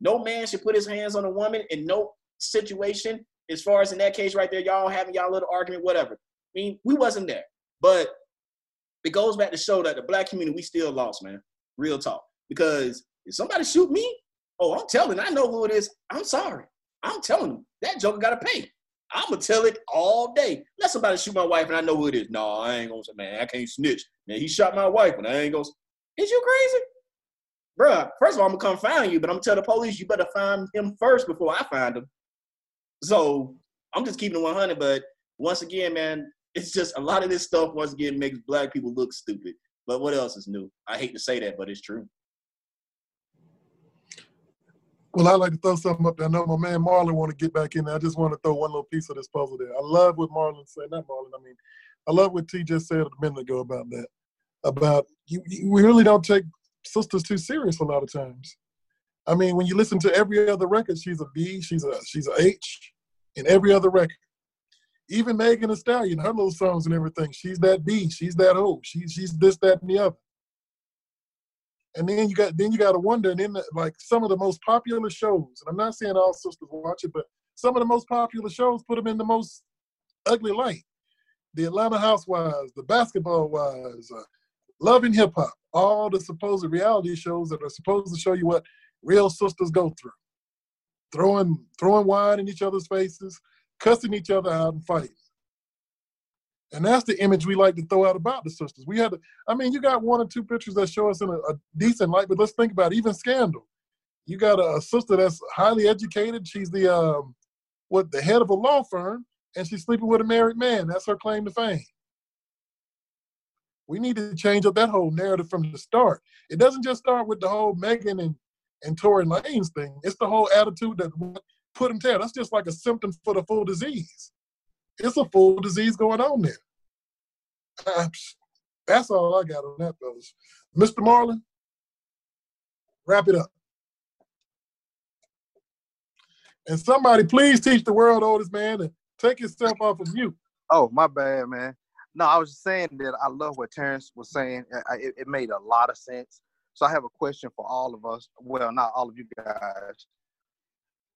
No man should put his hands on a woman in no situation. As far as in that case right there, y'all having y'all little argument, whatever. I mean, we wasn't there. But it goes back to show that the black community, we still lost, man. Real talk. Because if somebody shoot me, oh, I'm telling, I know who it is. I'm sorry. I'm telling you, that joker gotta pay. I'm gonna tell it all day. Let somebody shoot my wife and I know who it is. No, I ain't gonna say, man, I can't snitch. Man, he shot my wife and I ain't gonna. Is you crazy? bruh, first of all, I'm gonna come find you, but I'm gonna tell the police you better find him first before I find him. So I'm just keeping it 100. But once again, man, it's just a lot of this stuff once again makes black people look stupid. But what else is new? I hate to say that, but it's true. Well, I'd like to throw something up there. I know my man Marlon want to get back in there. I just want to throw one little piece of this puzzle there. I love what Marlon said. Not Marlon. I mean, I love what T just said a minute ago about that. About you, you we really don't take sisters too serious a lot of times. I mean, when you listen to every other record, she's a B, she's a she's a H in every other record. Even Megan Thee Stallion, her little songs and everything, she's that B, she's that O, she's she's this, that, and the other. And then you got then you got to wonder, and then the, like some of the most popular shows, and I'm not saying all sisters watch it, but some of the most popular shows put them in the most ugly light. The Atlanta Housewives, the Basketball Wives, uh, Love and Hip Hop, all the supposed reality shows that are supposed to show you what real sisters go through. Throwing throwing wine in each other's faces, cussing each other out and fighting. And that's the image we like to throw out about the sisters. We had, to, I mean, you got one or two pictures that show us in a, a decent light, but let's think about it. even Scandal. You got a, a sister that's highly educated. She's the um, what the head of a law firm, and she's sleeping with a married man. That's her claim to fame. We need to change up that whole narrative from the start. It doesn't just start with the whole Megan and and Tory Lanez thing. It's the whole attitude that put them there. That's just like a symptom for the full disease. It's a full disease going on there. That's all I got on that, fellas. Mr. Marlon, wrap it up. And somebody please teach the world oldest man to take yourself off of mute. Oh, my bad, man. No, I was just saying that I love what Terrence was saying. It, it made a lot of sense. So I have a question for all of us. Well, not all of you guys.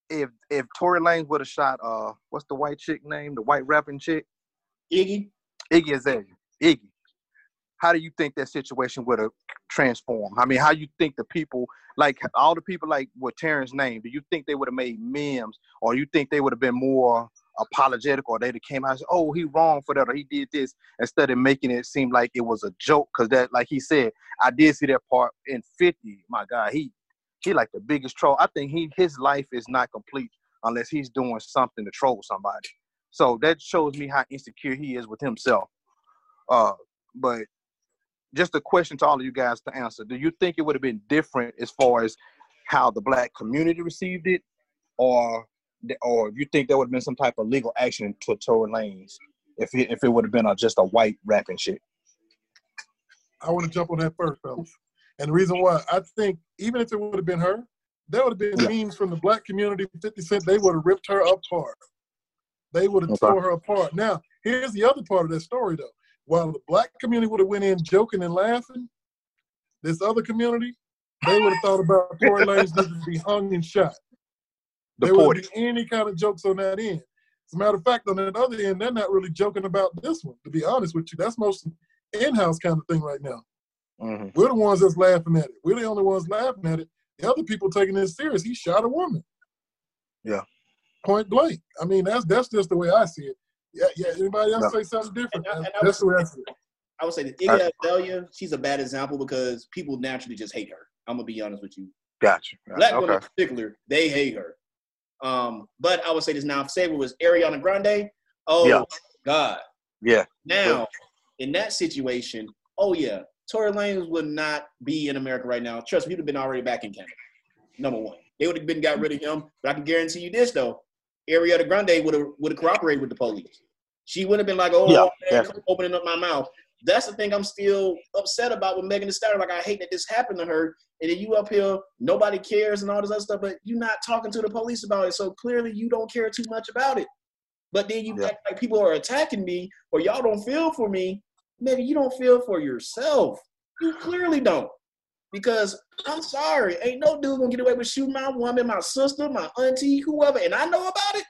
If if Tory Lanez would have shot uh what's the white chick name? The white rapping chick? Iggy. Iggy Azalea. Iggy. How do you think that situation would have transformed? I mean, how you think the people like all the people like what Terrence named, do you think they would have made memes or you think they would have been more apologetic or they'd have came out and said, oh, he wrong for that or he did this instead of making it seem like it was a joke. Cause that, like he said, I did see that part in 50. My God, he he like the biggest troll. I think he his life is not complete unless he's doing something to troll somebody. So that shows me how insecure he is with himself. Uh, but just a question to all of you guys to answer: Do you think it would have been different as far as how the black community received it, or or you think there would have been some type of legal action to Tory Lanez if it, if it would have been a, just a white rapping shit? I want to jump on that first, fellas. And the reason why I think even if it would have been her, there would have been yeah. memes from the black community, 50 Cent, they would have ripped her apart. They would have okay. tore her apart. Now, here's the other part of that story though. While the black community would have went in joking and laughing, this other community, they would have thought about Tory Lanez needing to be hung and shot. There would be any kind of jokes on that end. As a matter of fact, on that other end, they're not really joking about this one. To be honest with you, that's most in-house kind of thing right now. Mm-hmm. We're the ones that's laughing at it. We're the only ones laughing at it. The other people taking this serious. He shot a woman. Yeah. Point blank. I mean, that's that's just the way I see it. Yeah, yeah. Anybody else say something different? And, and that's the way I see it. I would say that Iggy Azalea, she's a bad example because people naturally just hate her. I'm gonna be honest with you. Gotcha. Black okay. women in particular, they hate her. Um, but I would say this now. If say it was Ariana Grande, oh yeah. God. Yeah. Now, in that situation, oh yeah, Tory Lanez would not be in America right now. Trust me, he'd have been already back in Canada. Number one, they would have been got rid of him. But I can guarantee you this though, Ariana Grande would have would have cooperated with the police. She wouldn't have been like, "Oh, yeah, man, opening up my mouth." That's the thing I'm still upset about with Megan Thee Stallion. Like I hate that this happened to her, and then you up here, nobody cares and all this other stuff, but you're not talking to the police about it. So clearly you don't care too much about it. But then you yeah. act like people are attacking me or y'all don't feel for me. Maybe you don't feel for yourself. You clearly don't. Because I'm sorry, ain't no dude gonna get away with shooting my woman, my sister, my auntie, whoever, and I know about it.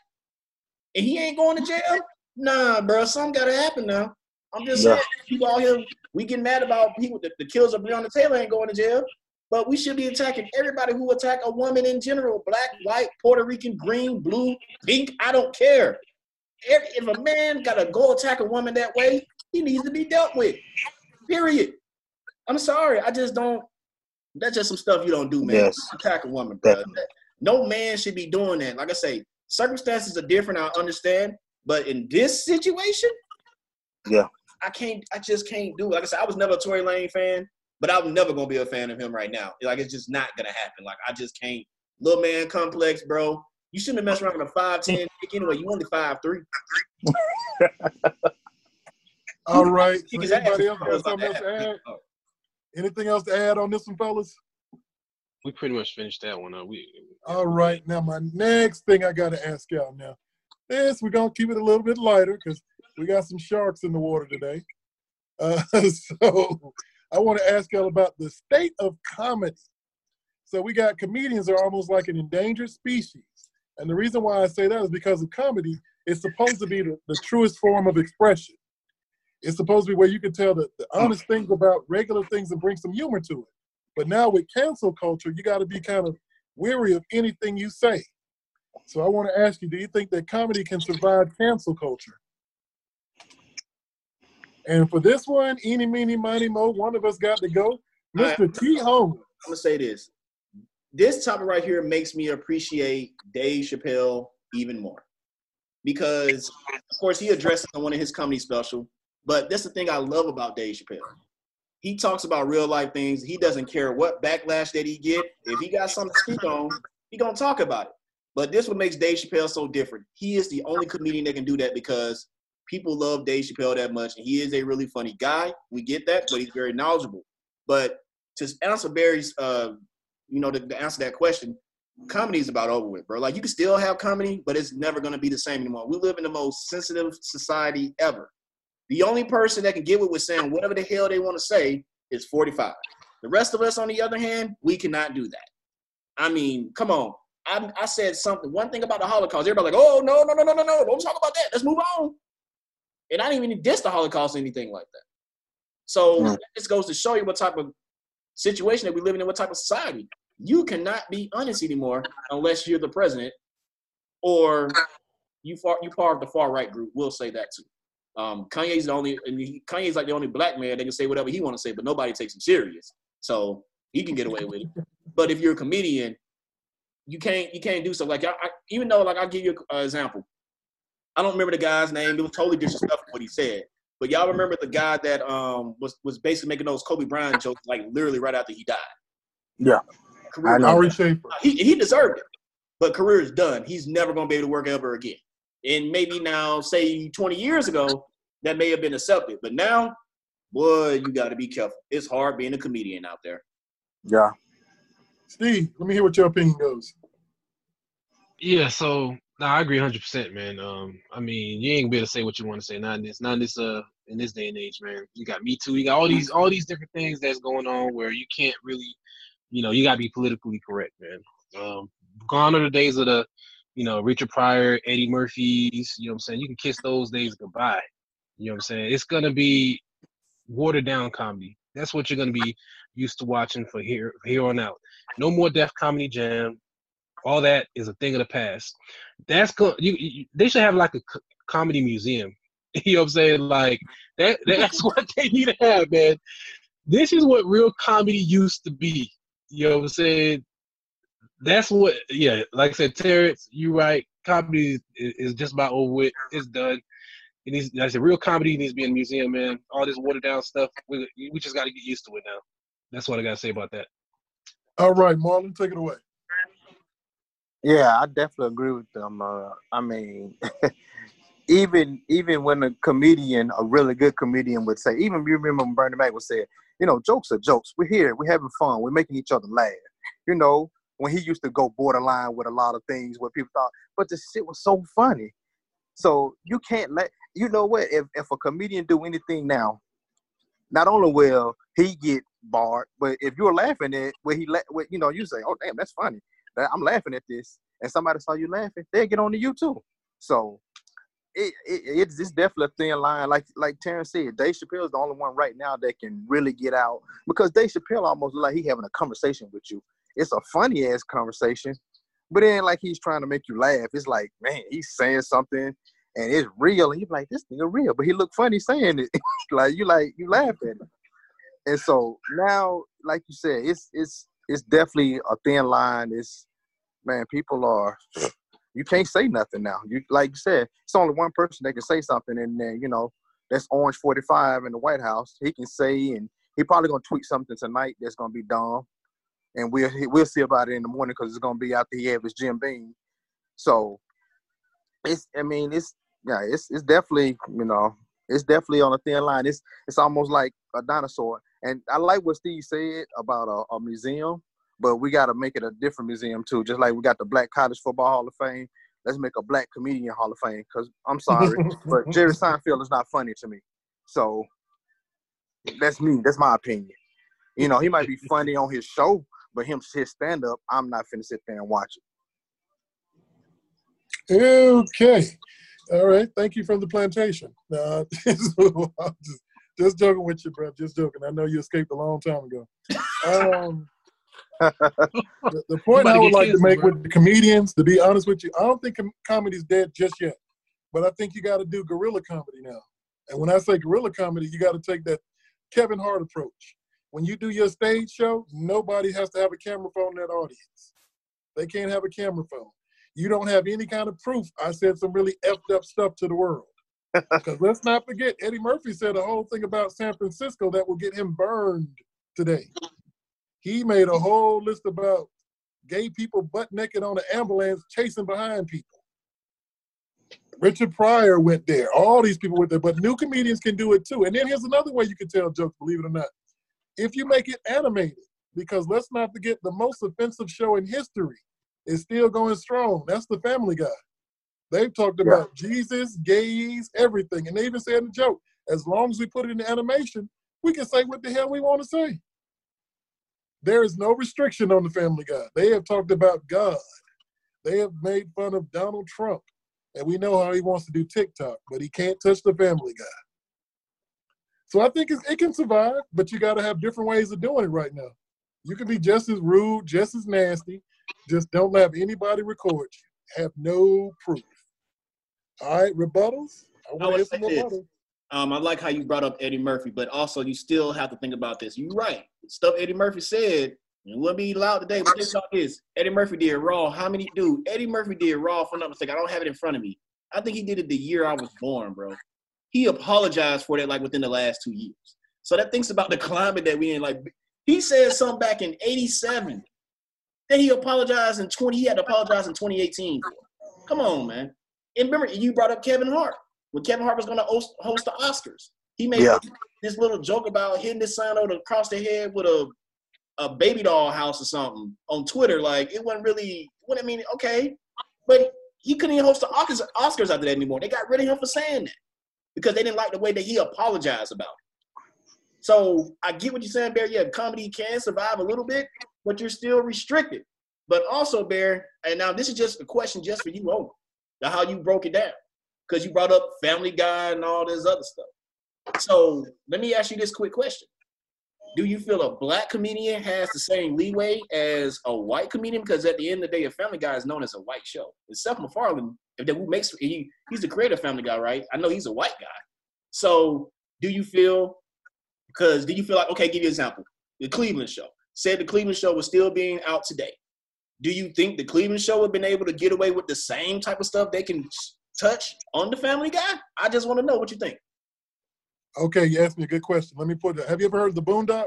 And he ain't going to jail. Nah, bro, something gotta happen now. I'm just yeah. saying, people out here, we get mad about people. The, the kills of Breonna Taylor ain't going to jail. But we should be attacking everybody who attack a woman in general, black, white, Puerto Rican, green, blue, pink, I don't care. If a man gotta go attack a woman that way, he needs to be dealt with. Period. I'm sorry, I just don't. That's just some stuff you don't do, man. Yes. Attack a woman, bro. No man should be doing that. Like I say, circumstances are different. I understand, but in this situation, yeah, I can't. I just can't do it. Like I said, I was never a Tory Lane fan. But I'm never gonna be a fan of him right now. Like it's just not gonna happen. Like I just can't. Little man complex, bro. You shouldn't have messed around with a five ten anyway. You only five three. All right. So anybody else got something else to add? Anything else to add on this one, fellas? we pretty much finished that one up. We all right. Now my next thing I got to ask y'all now. This we're gonna keep it a little bit lighter because we got some sharks in the water today. Uh, so I want to ask y'all about the state of comedy. So we got comedians are almost like an endangered species, and the reason why I say that is because of comedy. It's supposed to be the, the truest form of expression. It's supposed to be where you can tell the, the honest things about regular things and bring some humor to it. But now with cancel culture, you got to be kind of weary of anything you say. So I want to ask you, do you think that comedy can survive cancel culture? And for this one, eeny, meeny, miny, mo, one of us got to go. Mr. Right. T. Home. I'm going to say this. This topic right here makes me appreciate Dave Chappelle even more. Because, of course, he addressed it on one of his comedy special. But that's the thing I love about Dave Chappelle. He talks about real life things. He doesn't care what backlash that he get. If he got something to speak on, he gonna talk about it. But this what makes Dave Chappelle so different. He is the only comedian that can do that because people love Dave Chappelle that much, and he is a really funny guy. We get that, but he's very knowledgeable. But to answer Barry's, uh, you know, to, to answer that question, comedy is about over with, bro. Like you can still have comedy, but it's never gonna be the same anymore. We live in the most sensitive society ever. The only person that can get away with saying whatever the hell they want to say is 45. The rest of us, on the other hand, we cannot do that. I mean, come on. I, I said something, one thing about the Holocaust. Everybody like, oh, no, no, no, no, no, no. Don't talk about that. Let's move on. And I didn't even diss the Holocaust or anything like that. So mm. this goes to show you what type of situation that we live in and what type of society. You cannot be honest anymore unless you're the president or you far you part of the far right group. We'll say that too. Um, Kanye's the only, and he, Kanye's like the only black man that can say whatever he want to say, but nobody takes him serious. So he can get away with it. But if you're a comedian, you can't you can't do so. Like I, I even though like I'll give you an example. I don't remember the guy's name. It was totally disrespectful what he said. But y'all remember the guy that um was was basically making those Kobe Bryant jokes like literally right after he died. Yeah. Career I know. He he deserved it. But career is done. He's never gonna be able to work ever again and maybe now, say 20 years ago, that may have been accepted. But now, boy, you got to be careful. It's hard being a comedian out there. Yeah. Steve, let me hear what your opinion goes. Yeah, so no, I agree 100, percent man. Um, I mean, you ain't be able to say what you want to say. Not in this, not in this, uh, in this day and age, man. You got Me Too. You got all these, all these different things that's going on where you can't really, you know, you got to be politically correct, man. Um, gone are the days of the you know, Richard Pryor, Eddie Murphy's, you know what I'm saying? You can kiss those days goodbye. You know what I'm saying? It's gonna be watered down comedy. That's what you're gonna be used to watching for here here on out. No more Def Comedy Jam. All that is a thing of the past. That's go. You, you they should have like a c- comedy museum. You know what I'm saying? Like that. That's what they need to have, man. This is what real comedy used to be. You know what I'm saying? That's what yeah like i said terrence you right. Comedy is, is, just about over with. It's done. It needs like i said real comedy needs to be in the museum man. All this watered down stuff we, we just got to get used to it now. That's what i got to say about that. All right marlon take it away. Yeah i definitely agree with them uh, i mean even even when a comedian a really good comedian would say even you remember when bernie mac would say you know jokes are jokes. We're here. We're having fun. We're making each other laugh. You know when he used to go borderline with a lot of things where people thought, but the shit was so funny. So you can't let you know what if if a comedian do anything now, not only will he get barred, but if you're laughing at where he let, where, you know, you say, oh damn, that's funny. I'm laughing at this, and somebody saw you laughing, they'll get on to you too. So it, it, it's, it's definitely a thin line. Like like Terrence said, Dave Chappelle is the only one right now that can really get out because Dave Chappelle almost like he having a conversation with you it's a funny ass conversation, but then like he's trying to make you laugh. It's like, man, he's saying something and it's real, and like, this nigga real, but he look funny saying it. like you like you laugh at it. And so now, like you said, it's it's it's definitely a thin line. It's man, people are you can't say nothing now. You like you said, it's only one person that can say something, and then you know that's Orange Forty Five in the White House. He can say, and he probably gonna tweet something tonight that's gonna be dumb and we'll we'll see about it in the morning because it's gonna be after he have his Jim Beam. So it's I mean it's yeah it's it's definitely you know it's definitely on a thin line. It's it's almost like a dinosaur. And I like what Steve said about a, a museum, but we got to make it a different museum too. Just like we got the Black College Football Hall of Fame, let's make a Black Comedian Hall of Fame. Because I'm sorry, but Jerry Seinfeld is not funny to me. So that's me. That's my opinion. You know, he might be funny on his show, but him his stand up, I'm not finna sit there and watch it. Okay. All right. Thank you from the plantation. Uh, just, just, joking with you, bro. Just joking. I know you escaped a long time ago. Um, the, the, point I would like to make bro. with the comedians, to be honest with you, I don't think com- comedy's dead just yet. But I think you got to do guerrilla comedy now. And when I say guerrilla comedy, you got to take that Kevin Hart approach. When you do your stage show, nobody has to have a camera phone in that audience. They can't have a camera phone. You don't have any kind of proof I said some really effed up stuff to the world. Because let's not forget, Eddie Murphy said a whole thing about San Francisco that will get him burned today. He made a whole list about gay people butt naked on an ambulance chasing behind people. Richard Pryor went there. All these people went there, but new comedians can do it too. And then here's another way you can tell jokes, believe it or not. If you make it animated, because let's not forget the most offensive show in history is still going strong. That's the Family Guy. They've talked about yeah. Jesus, gays, everything, and they even said the joke, as long as we put it in animation, we can say what the hell we want to say. There is no restriction on the Family Guy. They have talked about God. They have made fun of Donald Trump. And we know how he wants to do TikTok, but he can't touch the family guy. So I think it can survive, but you got to have different ways of doing it right now. You can be just as rude, just as nasty. Just don't have anybody record you. Have no proof. All right, rebuttals. I, would say this. Um, I like how you brought up Eddie Murphy, but also you still have to think about this. You're right. Stuff Eddie Murphy said it wouldn't be loud today, but this talk is Eddie Murphy did Raw. How many dude? Eddie Murphy did Raw for not mistake. I don't have it in front of me. I think he did it the year I was born, bro. He apologized for that like within the last two years. So that thinks about the climate that we in. Like he said something back in '87. Then he apologized in 20. He had to apologize in 2018. Come on, man. And remember, you brought up Kevin Hart when Kevin Hart was going to host, host the Oscars. He made yeah. this little joke about hitting his son over across the head with a a baby doll house or something on Twitter. Like it wasn't really what I mean, okay. But he couldn't even host the Oscars, Oscars after that anymore. They got rid of him for saying that because they didn't like the way that he apologized about it. So I get what you're saying, Bear. Yeah, comedy can survive a little bit, but you're still restricted. But also, Bear, and now this is just a question just for you, Owen, how you broke it down. Because you brought up Family Guy and all this other stuff. So let me ask you this quick question do you feel a black comedian has the same leeway as a white comedian? Because at the end of the day, a Family Guy is known as a white show. And Seth MacFarlane, if who makes he he's the creator of Family Guy, right? I know he's a white guy. So do you feel? Because do you feel like okay? Give you an example. The Cleveland Show said the Cleveland Show was still being out today. Do you think the Cleveland Show would have been able to get away with the same type of stuff they can touch on the Family Guy? I just want to know what you think. Okay, you asked me a good question. Let me put it. Have you ever heard of the Boondocks?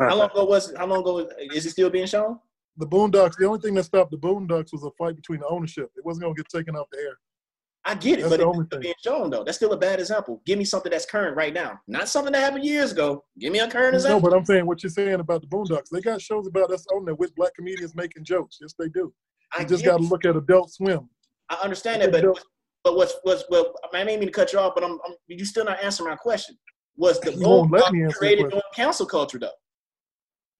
How long uh-uh. ago was? How long ago is it still being shown? The Boondocks. The only thing that stopped the Boondocks was a fight between the ownership. It wasn't going to get taken off the air. I get it, that's but it's still being shown though. That's still a bad example. Give me something that's current right now, not something that happened years ago. Give me a current example. No, but I'm saying what you're saying about the Boondocks. They got shows about us on there with black comedians making jokes. Yes, they do. You I just got to look at Adult Swim. I understand that, but but what's what's well, I didn't mean to cut you off, but I'm, I'm you still not answering my question was the goal created on cancel culture though.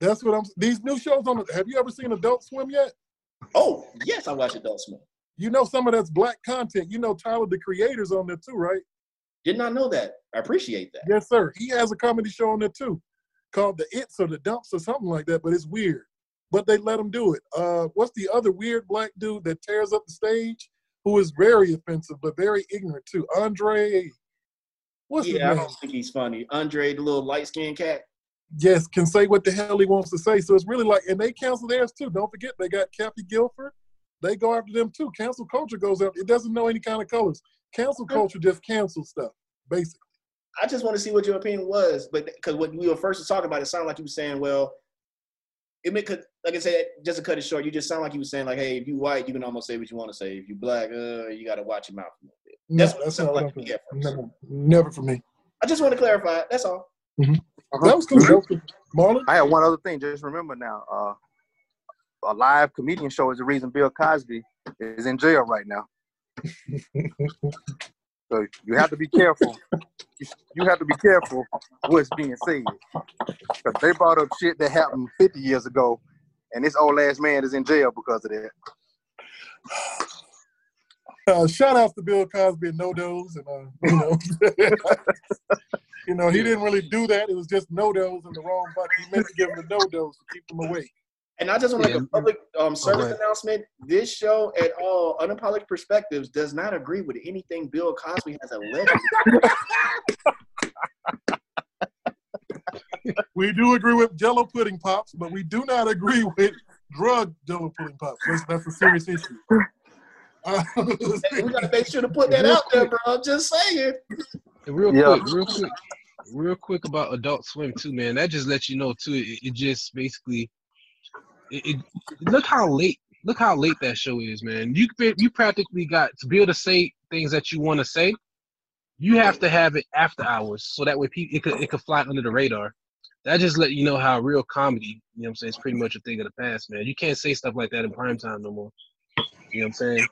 That's what I'm. These new shows on. Have you ever seen Adult Swim yet? Oh yes, I watch Adult Swim. You know some of that's black content. You know Tyler the Creator's on there too, right? Did not know that. I appreciate that. Yes, sir. He has a comedy show on there too, called The It's or The Dumps or something like that. But it's weird. But they let him do it. Uh, what's the other weird black dude that tears up the stage? Who is very offensive but very ignorant too? Andre What's yeah, I don't think he's funny. Andre, the little light skinned cat. Yes, can say what the hell he wants to say. So it's really like, and they cancel theirs too. Don't forget, they got Kathy Griffin. They go after them too. Cancel culture goes out. It doesn't know any kind of colors. Cancel hmm. culture just cancels stuff, basically. I just want to see what your opinion was, but because when we were first talking about it, it sounded like you were saying, well, it may, like I said, just to cut it short, you just sound like you were saying, like, hey, if you white, you can almost say what you want to say. If you black, uh, you got to watch your mouth. That's no, that's not like never, never for me. I just want to clarify. That's all. Mm-hmm. Uh-huh. That was cool. Marlon? I have one other thing. Just remember now, uh, a live comedian show is the reason Bill Cosby is in jail right now. so you have to be careful. You have to be careful what's being said. Because they brought up shit that happened 50 years ago, and this old ass man is in jail because of that. Uh, shout out to Bill Cosby and NoDoz, and uh, you know, you know, he didn't really do that. It was just NoDoz in the wrong bucket. He meant to give him the NoDoz to keep him awake. And I just want to make a public um, service announcement. This show, at all unapologetic perspectives, does not agree with anything Bill Cosby has alleged. we do agree with Jello pudding pops, but we do not agree with drug Jello pudding pops. That's, that's a serious issue. Uh, we gotta make sure to put that out there, bro. I'm just saying. Real yeah. quick, real quick, real quick about Adult Swim too, man. That just lets you know too. It, it just basically it, it, look how late look how late that show is, man. You you practically got to be able to say things that you want to say. You have to have it after hours, so that way people it could it could fly under the radar. That just let you know how real comedy, you know what I'm saying, it's pretty much a thing of the past, man. You can't say stuff like that in prime time no more. You know what I'm saying?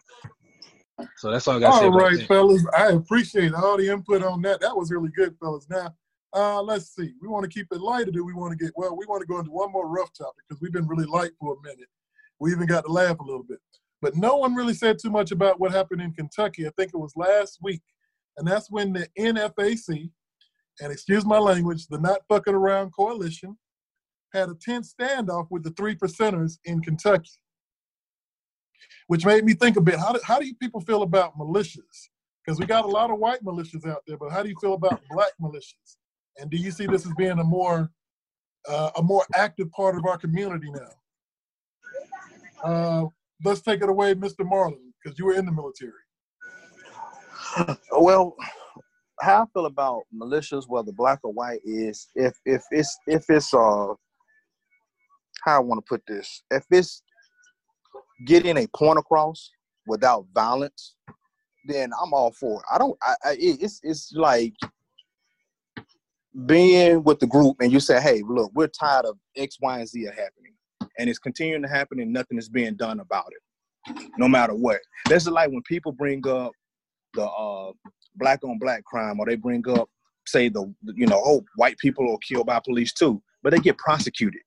So that's all I got to say. All right, fellas. I appreciate all the input on that. That was really good, fellas. Now, uh, let's see. We want to keep it light, or do we want to get well? We want to go into one more rough topic because we've been really light for a minute. We even got to laugh a little bit, but no one really said too much about what happened in Kentucky. I think it was last week, and that's when the NFAC, and excuse my language, the Not Fucking Around Coalition, had a tense standoff with the three percenters in Kentucky, which made me think a bit. How do, how do you people feel about militias? Because we got a lot of white militias out there, but how do you feel about black militias? And do you see this as being a more uh, a more active part of our community now? Uh, let's take it away, Mr. Marlon, because you were in the military. Well, how I feel about militias, whether black or white, is if if it's if it's uh how I want to put this, if it's getting a point across without violence, then I'm all for it. I don't. I, I it's it's like being with the group and you say, hey, look, we're tired of X, Y, and Z are happening. And it's continuing to happen and nothing is being done about it, no matter what. This is like when people bring up the uh, black on black crime or they bring up, say, the, you know, oh, white people are killed by police too, but they get prosecuted.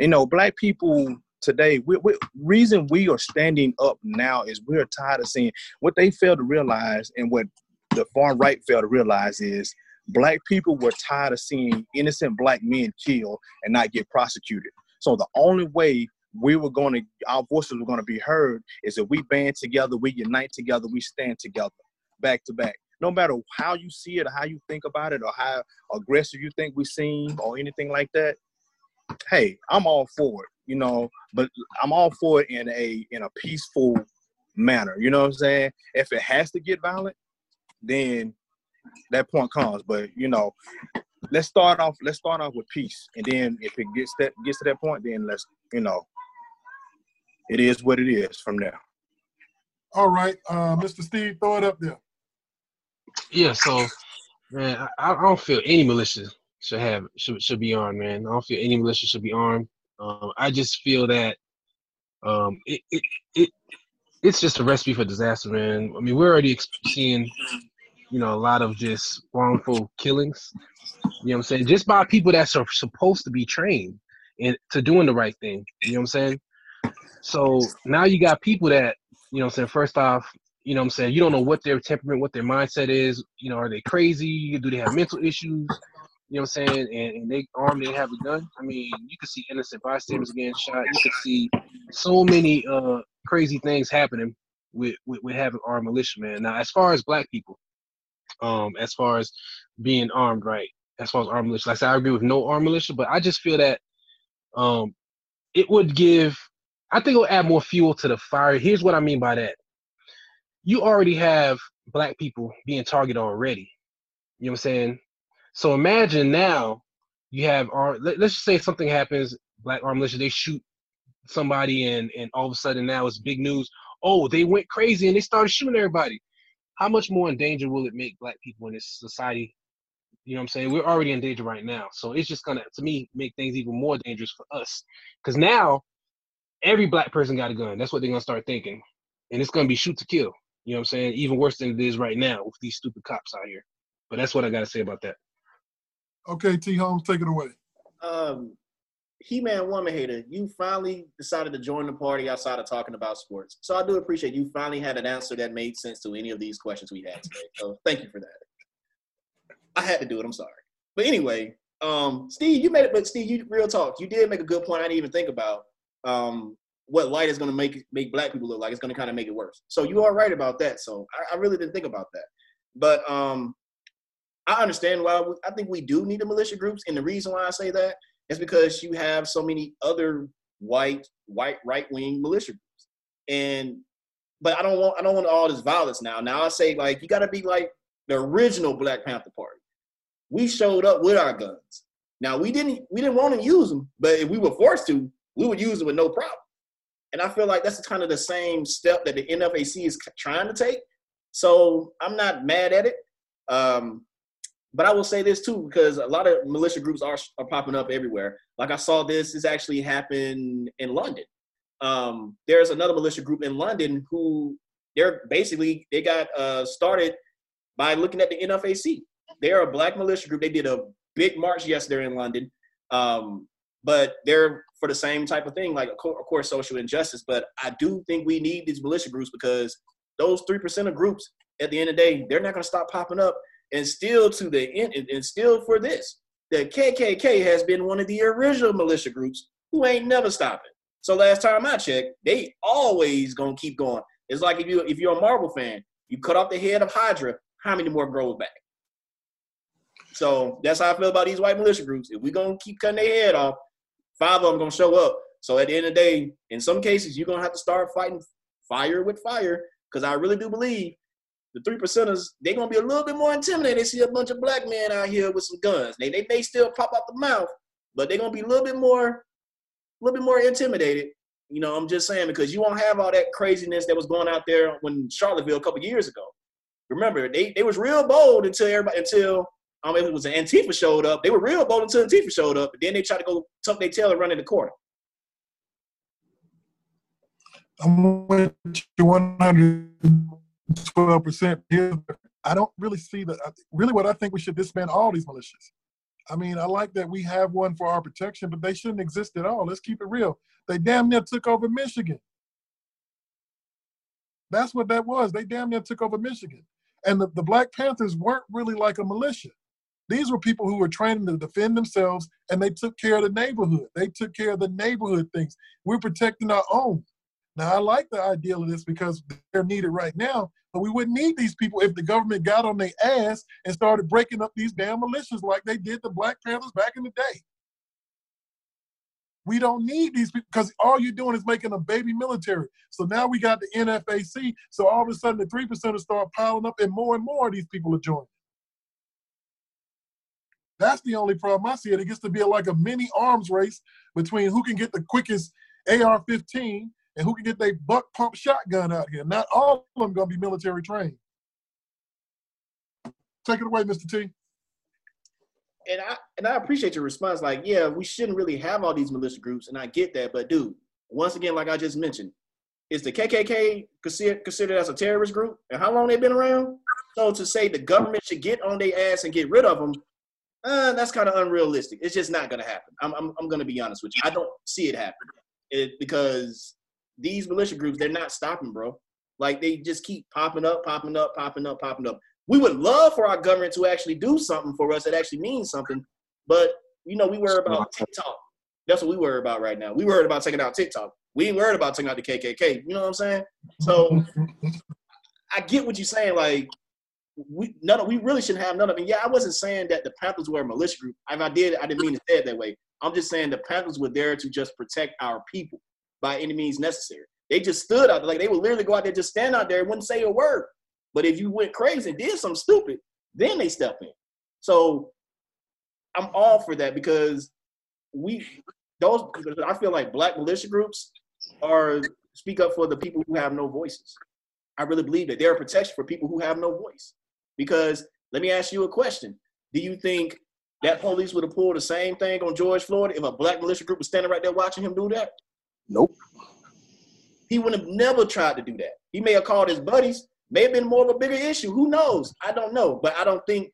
You know, black people today, we, we, reason we are standing up now is we're tired of seeing what they fail to realize and what the far right fail to realize is black people were tired of seeing innocent black men killed and not get prosecuted. So the only way we were going to, our voices were going to be heard is if we band together, we unite together, we stand together, back to back. No matter how you see it or how you think about it or how aggressive you think we seem or anything like that, hey, I'm all for it, you know, but I'm all for it in a in a peaceful manner. You know what I'm saying? If it has to get violent, then that point comes. But you know, let's start off. Let's start off with peace, and then if it gets that gets to that point, then let's you know, it is what it is from there. All right, uh, Mr. Steve, throw it up there. Yeah. So, man, I, I don't feel any militia should have should should be armed, man. I don't feel any militia should be armed. Um, I just feel that um, it, it it it's just a recipe for disaster, man. I mean, we're already seeing you know, a lot of just wrongful killings. You know what I'm saying? Just by people that are supposed to be trained and to doing the right thing. You know what I'm saying? So now you got people that, you know what I'm saying, first off, you know what I'm saying, you don't know what their temperament, what their mindset is. You know, are they crazy? Do they have mental issues? You know what I'm saying? And, and they armed, they have a gun. I mean, you can see innocent bystanders getting shot. You can see so many uh, crazy things happening with, with, with having armed militia, man. Now, as far as black people, um, as far as being armed, right? As far as armed militia, like I said, I agree with no armed militia, but I just feel that um, it would give. I think it will add more fuel to the fire. Here's what I mean by that. You already have black people being targeted already. You know what I'm saying? So imagine now you have our let, us just say something happens, black armed militia, they shoot somebody and and all of a sudden now it's big news. Oh, they went crazy and they started shooting everybody how much more in danger will it make black people in this society? You know what I'm saying? We're already in danger right now. So it's just gonna to me make things even more dangerous for us. Cause now every black person got a gun. That's what they're gonna start thinking, and it's gonna be shoot to kill. You know what I'm saying? Even worse than it is right now with these stupid cops out here. But that's what I gotta say about that. Okay, T Holmes, take it away. Um, He Man Woman Hater, you finally decided to join the party outside of talking about sports. So I do appreciate you finally had an answer that made sense to any of these questions we had today. So thank you for that. I had to do it. I'm sorry. But anyway, um, Steve, you made it. But Steve, you real talk. You did make a good point. I didn't even think about um, what light is going to make make black people look like. It's going to kind of make it worse. So you are right about that. So I, I really didn't think about that. But um, I understand why. We, I think we do need the militia groups, and the reason why I say that is because you have so many other white white right wing militia groups, and but I don't want I don't want all this violence now. Now I say like you got to be like the original Black Panther Party. We showed up with our guns. Now we didn't we didn't want to use them, but if we were forced to, we would use them with no problem. And I feel like that's kind of the same step that the NFAC is trying to take. So I'm not mad at it. Um, but I will say this too, because a lot of militia groups are, are popping up everywhere. Like I saw this, this actually happened in London. Um, there's another militia group in London who they're basically they got uh, started by looking at the NFAC. They're a black militia group. They did a big march yesterday in London, um, but they're for the same type of thing, like of course social injustice. But I do think we need these militia groups because those three percent of groups, at the end of the day, they're not going to stop popping up and still to the end, and still for this, the KKK has been one of the original militia groups who ain't never stopping. So last time I checked, they always gonna keep going. It's like if you if you're a Marvel fan, you cut off the head of Hydra, how many more grow back? So that's how I feel about these white militia groups. If we're gonna keep cutting their head off, five of them gonna show up. So at the end of the day, in some cases, you're gonna have to start fighting fire with fire. Because I really do believe the three percenters, they're gonna be a little bit more intimidated. They see a bunch of black men out here with some guns. They they may still pop out the mouth, but they're gonna be a little bit more, a little bit more intimidated. You know, I'm just saying because you won't have all that craziness that was going out there when Charlottesville a couple years ago. Remember, they they was real bold until everybody until um it was an Antifa showed up. They were real bold until Antifa showed up, but then they tried to go tuck their tail and run in the corner. I'm with you 112 percent. I don't really see the really what I think we should disband all these militias. I mean, I like that we have one for our protection, but they shouldn't exist at all. Let's keep it real. They damn near took over Michigan. That's what that was. They damn near took over Michigan. And the, the Black Panthers weren't really like a militia. These were people who were training to defend themselves and they took care of the neighborhood. They took care of the neighborhood things. We're protecting our own. Now, I like the idea of this because they're needed right now, we wouldn't need these people if the government got on their ass and started breaking up these damn militias like they did the Black Panthers back in the day. We don't need these people because all you're doing is making a baby military. So now we got the NFAC. So all of a sudden the three percenters start piling up, and more and more of these people are joining. That's the only problem I see. It, it gets to be like a mini arms race between who can get the quickest AR-15 and who can get their buck pump shotgun out here. Not all of them gonna be military trained. Take it away, Mr. T. And I and I appreciate your response. Like, yeah, we shouldn't really have all these militia groups, and I get that. But dude, once again, like I just mentioned, is the KKK considered considered as a terrorist group? And how long they've been around? So to say the government should get on their ass and get rid of them, uh, that's kind of unrealistic. It's just not gonna happen. I'm I'm, I'm gonna be honest with you. I don't see it happen. It, because these militia groups, they're not stopping, bro. Like they just keep popping up, popping up, popping up, popping up. We would love for our government to actually do something for us that actually means something, but you know, we worry about TikTok. That's what we worry about right now. We worried about taking out TikTok. We ain't worried about taking out the KKK. You know what I'm saying? So I get what you're saying. Like we none of, we really shouldn't have none of it. Yeah, I wasn't saying that the Panthers were a militia group. If I did, I didn't mean to say it that way. I'm just saying the Panthers were there to just protect our people by any means necessary. They just stood out like they would literally go out there, just stand out there and wouldn't say a word. But if you went crazy and did something stupid, then they step in. So I'm all for that because we those I feel like black militia groups are speak up for the people who have no voices. I really believe that they're a protection for people who have no voice. Because let me ask you a question. Do you think that police would have pulled the same thing on George Floyd if a black militia group was standing right there watching him do that? Nope. he would have never tried to do that. He may have called his buddies, may have been more of a bigger issue. Who knows? I don't know. But I don't think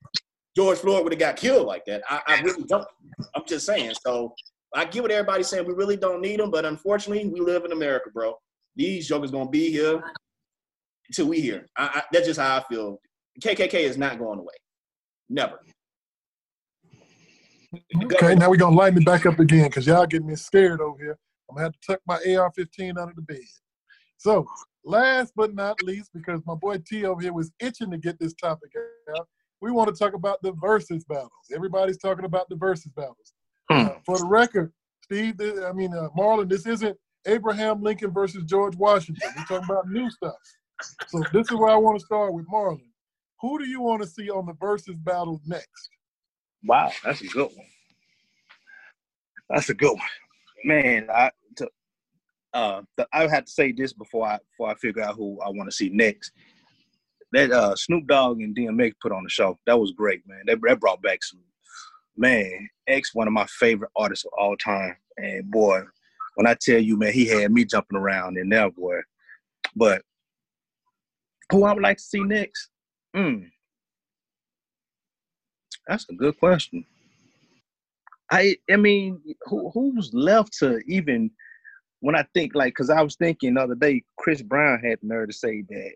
George Floyd would have got killed like that. I, I really don't. I'm just saying. So I get what everybody's saying. We really don't need them, but unfortunately, we live in America, bro. These jokers gonna be here until we here. I, I, that's just how I feel. KKK is not going away. Never. Okay, now we're gonna lighten it back up again because y'all getting me scared over here. I'm gonna have to tuck my AR-15 under the bed. So, last but not least, because my boy T over here was itching to get this topic out, we want to talk about the versus battles. Everybody's talking about the versus battles. Hmm. Uh, for the record, Steve, I mean uh, Marlon, this isn't Abraham Lincoln versus George Washington. We're talking about new stuff. So this is where I want to start with Marlon. Who do you want to see on the versus battle next? Wow, that's a good one. That's a good one, man. I to, uh, I had to say this before I before I figure out who I want to see next. That uh, Snoop Dogg and DMX put on the show. That was great, man. That, that brought back some man. X, one of my favorite artists of all time, and boy, when I tell you, man, he had me jumping around in there, boy. But who I would like to see next? Hmm. That's a good question. I I mean, who who's left to even when I think like because I was thinking the other day, Chris Brown had the nerve to say that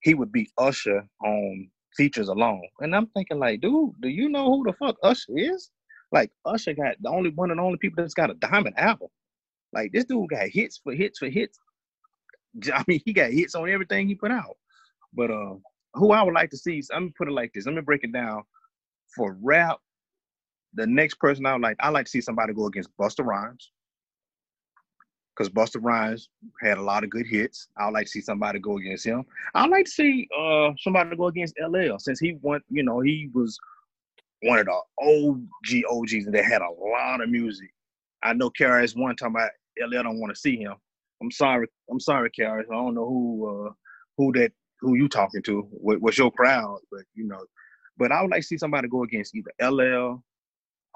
he would beat Usher on features alone, and I'm thinking like, dude, do you know who the fuck Usher is? Like Usher got the only one the only people that's got a diamond album. Like this dude got hits for hits for hits. I mean, he got hits on everything he put out. But uh, who I would like to see, I'm gonna put it like this. Let me break it down. For rap, the next person I would like, I like to see somebody go against Busta Rhymes. Because Busta Rhymes had a lot of good hits. I would like to see somebody go against him. I'd like to see uh somebody go against LL since he went, you know, he was one of the OG OGs and they had a lot of music. I know KRS one time about LL don't want to see him. I'm sorry, I'm sorry, KRS. I don't know who uh who that who you talking to, what, what's your crowd, but you know. But I would like to see somebody go against either LL.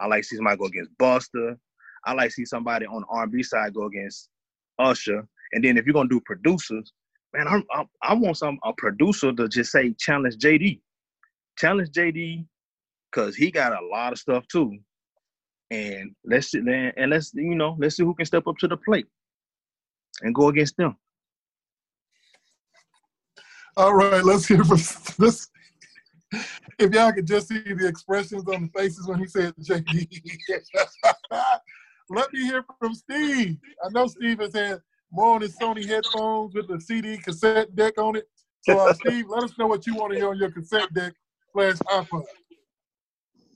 I like see somebody go against Busta. I like see somebody on the R&B side go against Usher. And then if you're gonna do producers, man, I'm, I'm, I want some a producer to just say challenge JD, challenge JD, cause he got a lot of stuff too. And let's sit there and let's you know let's see who can step up to the plate and go against them. All right, let's hear from this. If y'all could just see the expressions on the faces when he said JD. Let me hear from Steve. I know Steve has had more on his Sony headphones with the CD cassette deck on it. So, uh, Steve, let us know what you want to hear on your cassette deck slash iPod.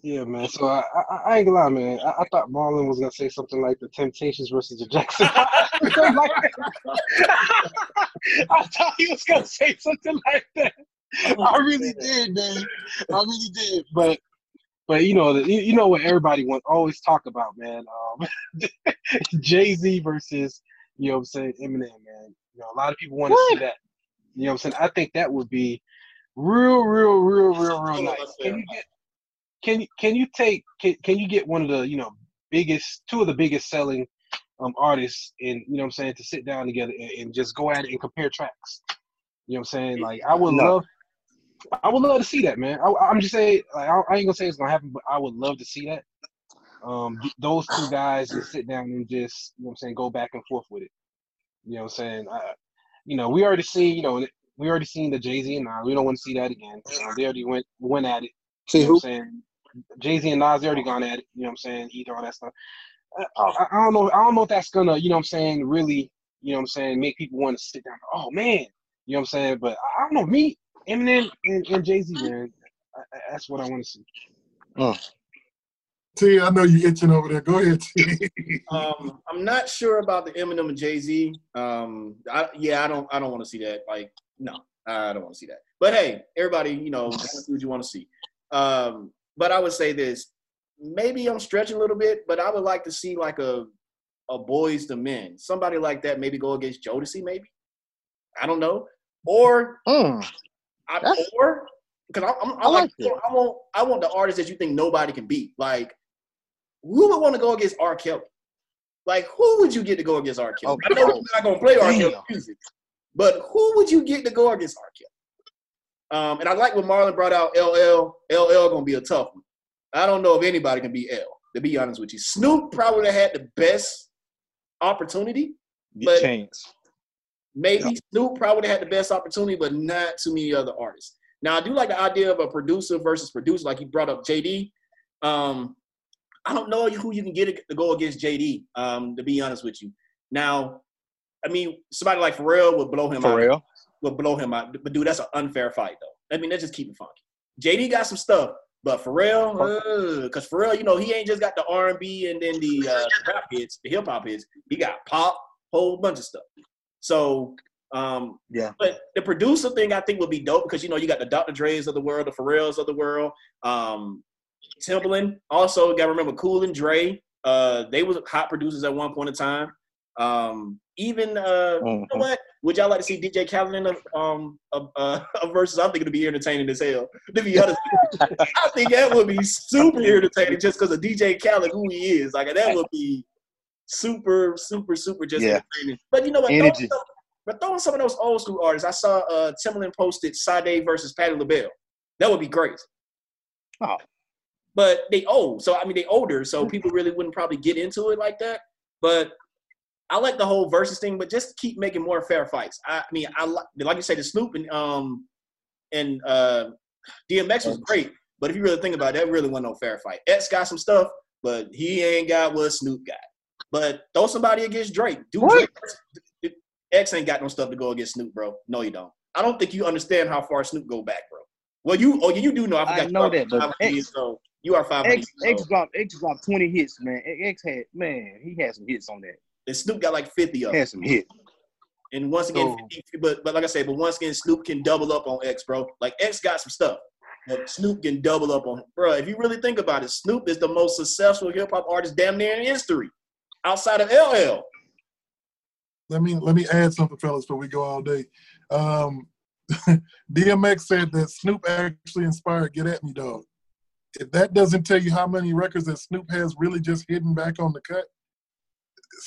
Yeah, man. So I, I, I ain't gonna lie, man. I, I thought Marlon was gonna say something like the Temptations versus the Jackson. I thought he was gonna say something like that. I really did, man. I really did. But but you know, the, you know what everybody wants always talk about, man. Um, Jay Z versus you know what I'm saying Eminem, man. You know, a lot of people want to see that. You know what I'm saying? I think that would be real, real, real, real, real nice. Can you get can you can you take can, can you get one of the you know biggest two of the biggest selling um artists and you know what I'm saying to sit down together and, and just go at it and compare tracks. You know what I'm saying? Like I would No. love I would love to see that, man. I, I'm just saying, like, I, I ain't gonna say it's gonna happen, but I would love to see that. Um, those two guys just sit down and just, you know what I'm saying, go back and forth with it. You know what I'm saying? I, you know, we already seen, you know, we already seen the Jay Z and Nas. We don't want to see that again. You know, they already went went at it. See you know who? what I'm saying? Jay Z and Nas they already gone at it. You know what I'm saying? Either all that stuff. I, I, I don't know. I don't know if that's gonna, you know what I'm saying, really, you know what I'm saying, make people want to sit down. Oh man, you know what I'm saying? But I, I don't know. Me, Eminem, and, and Jay Z, man, I, I, that's what I want to see. Oh. T, I know you itching over there. Go ahead, T. Um, I'm not sure about the Eminem and Jay Z. Um, I, yeah, I don't, I don't want to see that. Like, no, I don't want to see that. But hey, everybody, you know, see what you want to see. Um, but I would say this: maybe I'm stretching a little bit, but I would like to see like a, a Boyz II Men, somebody like that. Maybe go against Jodeci, maybe. I don't know, or Mm, I, That's- or because I'm, I'm, I I like, like it. I want I want the artists that you think nobody can beat. Like, who would want to go against R. Kelly? Like, who would you get to go against R. Kelly? Oh, I know you're not gonna play R. Kelly music, but who would you get to go against R. Kelly? Um, and I like what Marlon brought out. LL, LL gonna be a tough one. I don't know if anybody can beat L. To be honest with you, Snoop probably had the best opportunity. But- chance. Maybe Snoop probably had the best opportunity, but not too many other artists. Now I do like the idea of a producer versus producer, like you brought up JD. Um, I don't know who you can get to go against JD. Um, to be honest with you, now, I mean, somebody like Pharrell would blow him For out. Would blow him out, but dude, that's an unfair fight though. I mean, let's just keep it funky. JD got some stuff, but Pharrell, because Pharrell, you know, he ain't just got the R and B and then the, uh, rap hits, the hip hop hits. He got pop, whole bunch of stuff. So, um, Yeah. But the producer thing, I think, would be dope because you know you got the Dr. Dre's of the world, the Pharrells of the world, um, Timbaland. Also, got to remember Cool and Dre. Uh, they was hot producers at one point in time. Um, even uh, you know Mhm. what? Would y'all like to see DJ Khaled in a um a, a, a versus? I think it'd be entertaining as hell. To be honest. I think that would be super entertaining just because of DJ Khaled who he is. Like that would be super, super, super just Yeah. entertaining. But you know what? Throw Energy. some- But throwing some of those old school artists, I saw uh Timbaland posted Sade versus Patti LaBelle. That would be great. Oh. But they old, so I mean they older, so people really wouldn't probably get into it like that. But I like the whole versus thing, but just keep making more fair fights. I, I mean, I like like you say, the Snoop and um and uh DMX was great, but if you really think about it, that really wasn't no fair fight. X got some stuff, but he ain't got what Snoop got. But throw somebody against Drake. Do? Drake. X ain't got no stuff to go against Snoop, bro. No, you don't. I don't think you understand how far Snoop go back, bro. Well, you oh you do know. I forgot I know that, but X- years old. You are five X years X dropped X dropped twenty hits, man. X had man, he had some hits on that. And Snoop got like fifty of He them. had some hits. And once again, So- 50, but but like I said, but once again, Snoop can double up on X, bro. Like X got some stuff. But Snoop can double up on bro. If you really think about it, Snoop is the most successful hip hop artist damn near in history, outside of LL. let me let me add something, fellas, before we go all day. Um, DMX said that Snoop actually inspired "Get at Me, Dog." If that doesn't tell you how many records that Snoop has really just hidden back on the cut,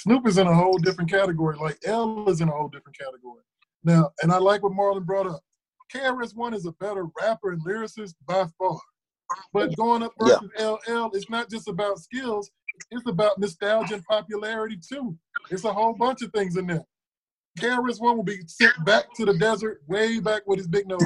Snoop is in a whole different category. Like L is in a whole different category now. And I like what Marlon brought up. KRS One is a better rapper and lyricist by far. But going up Yeah. versus LL is not just about skills; it's about nostalgia and popularity too. It's a whole bunch of things in there. KRS One will be sent back to the desert way back with his big nose.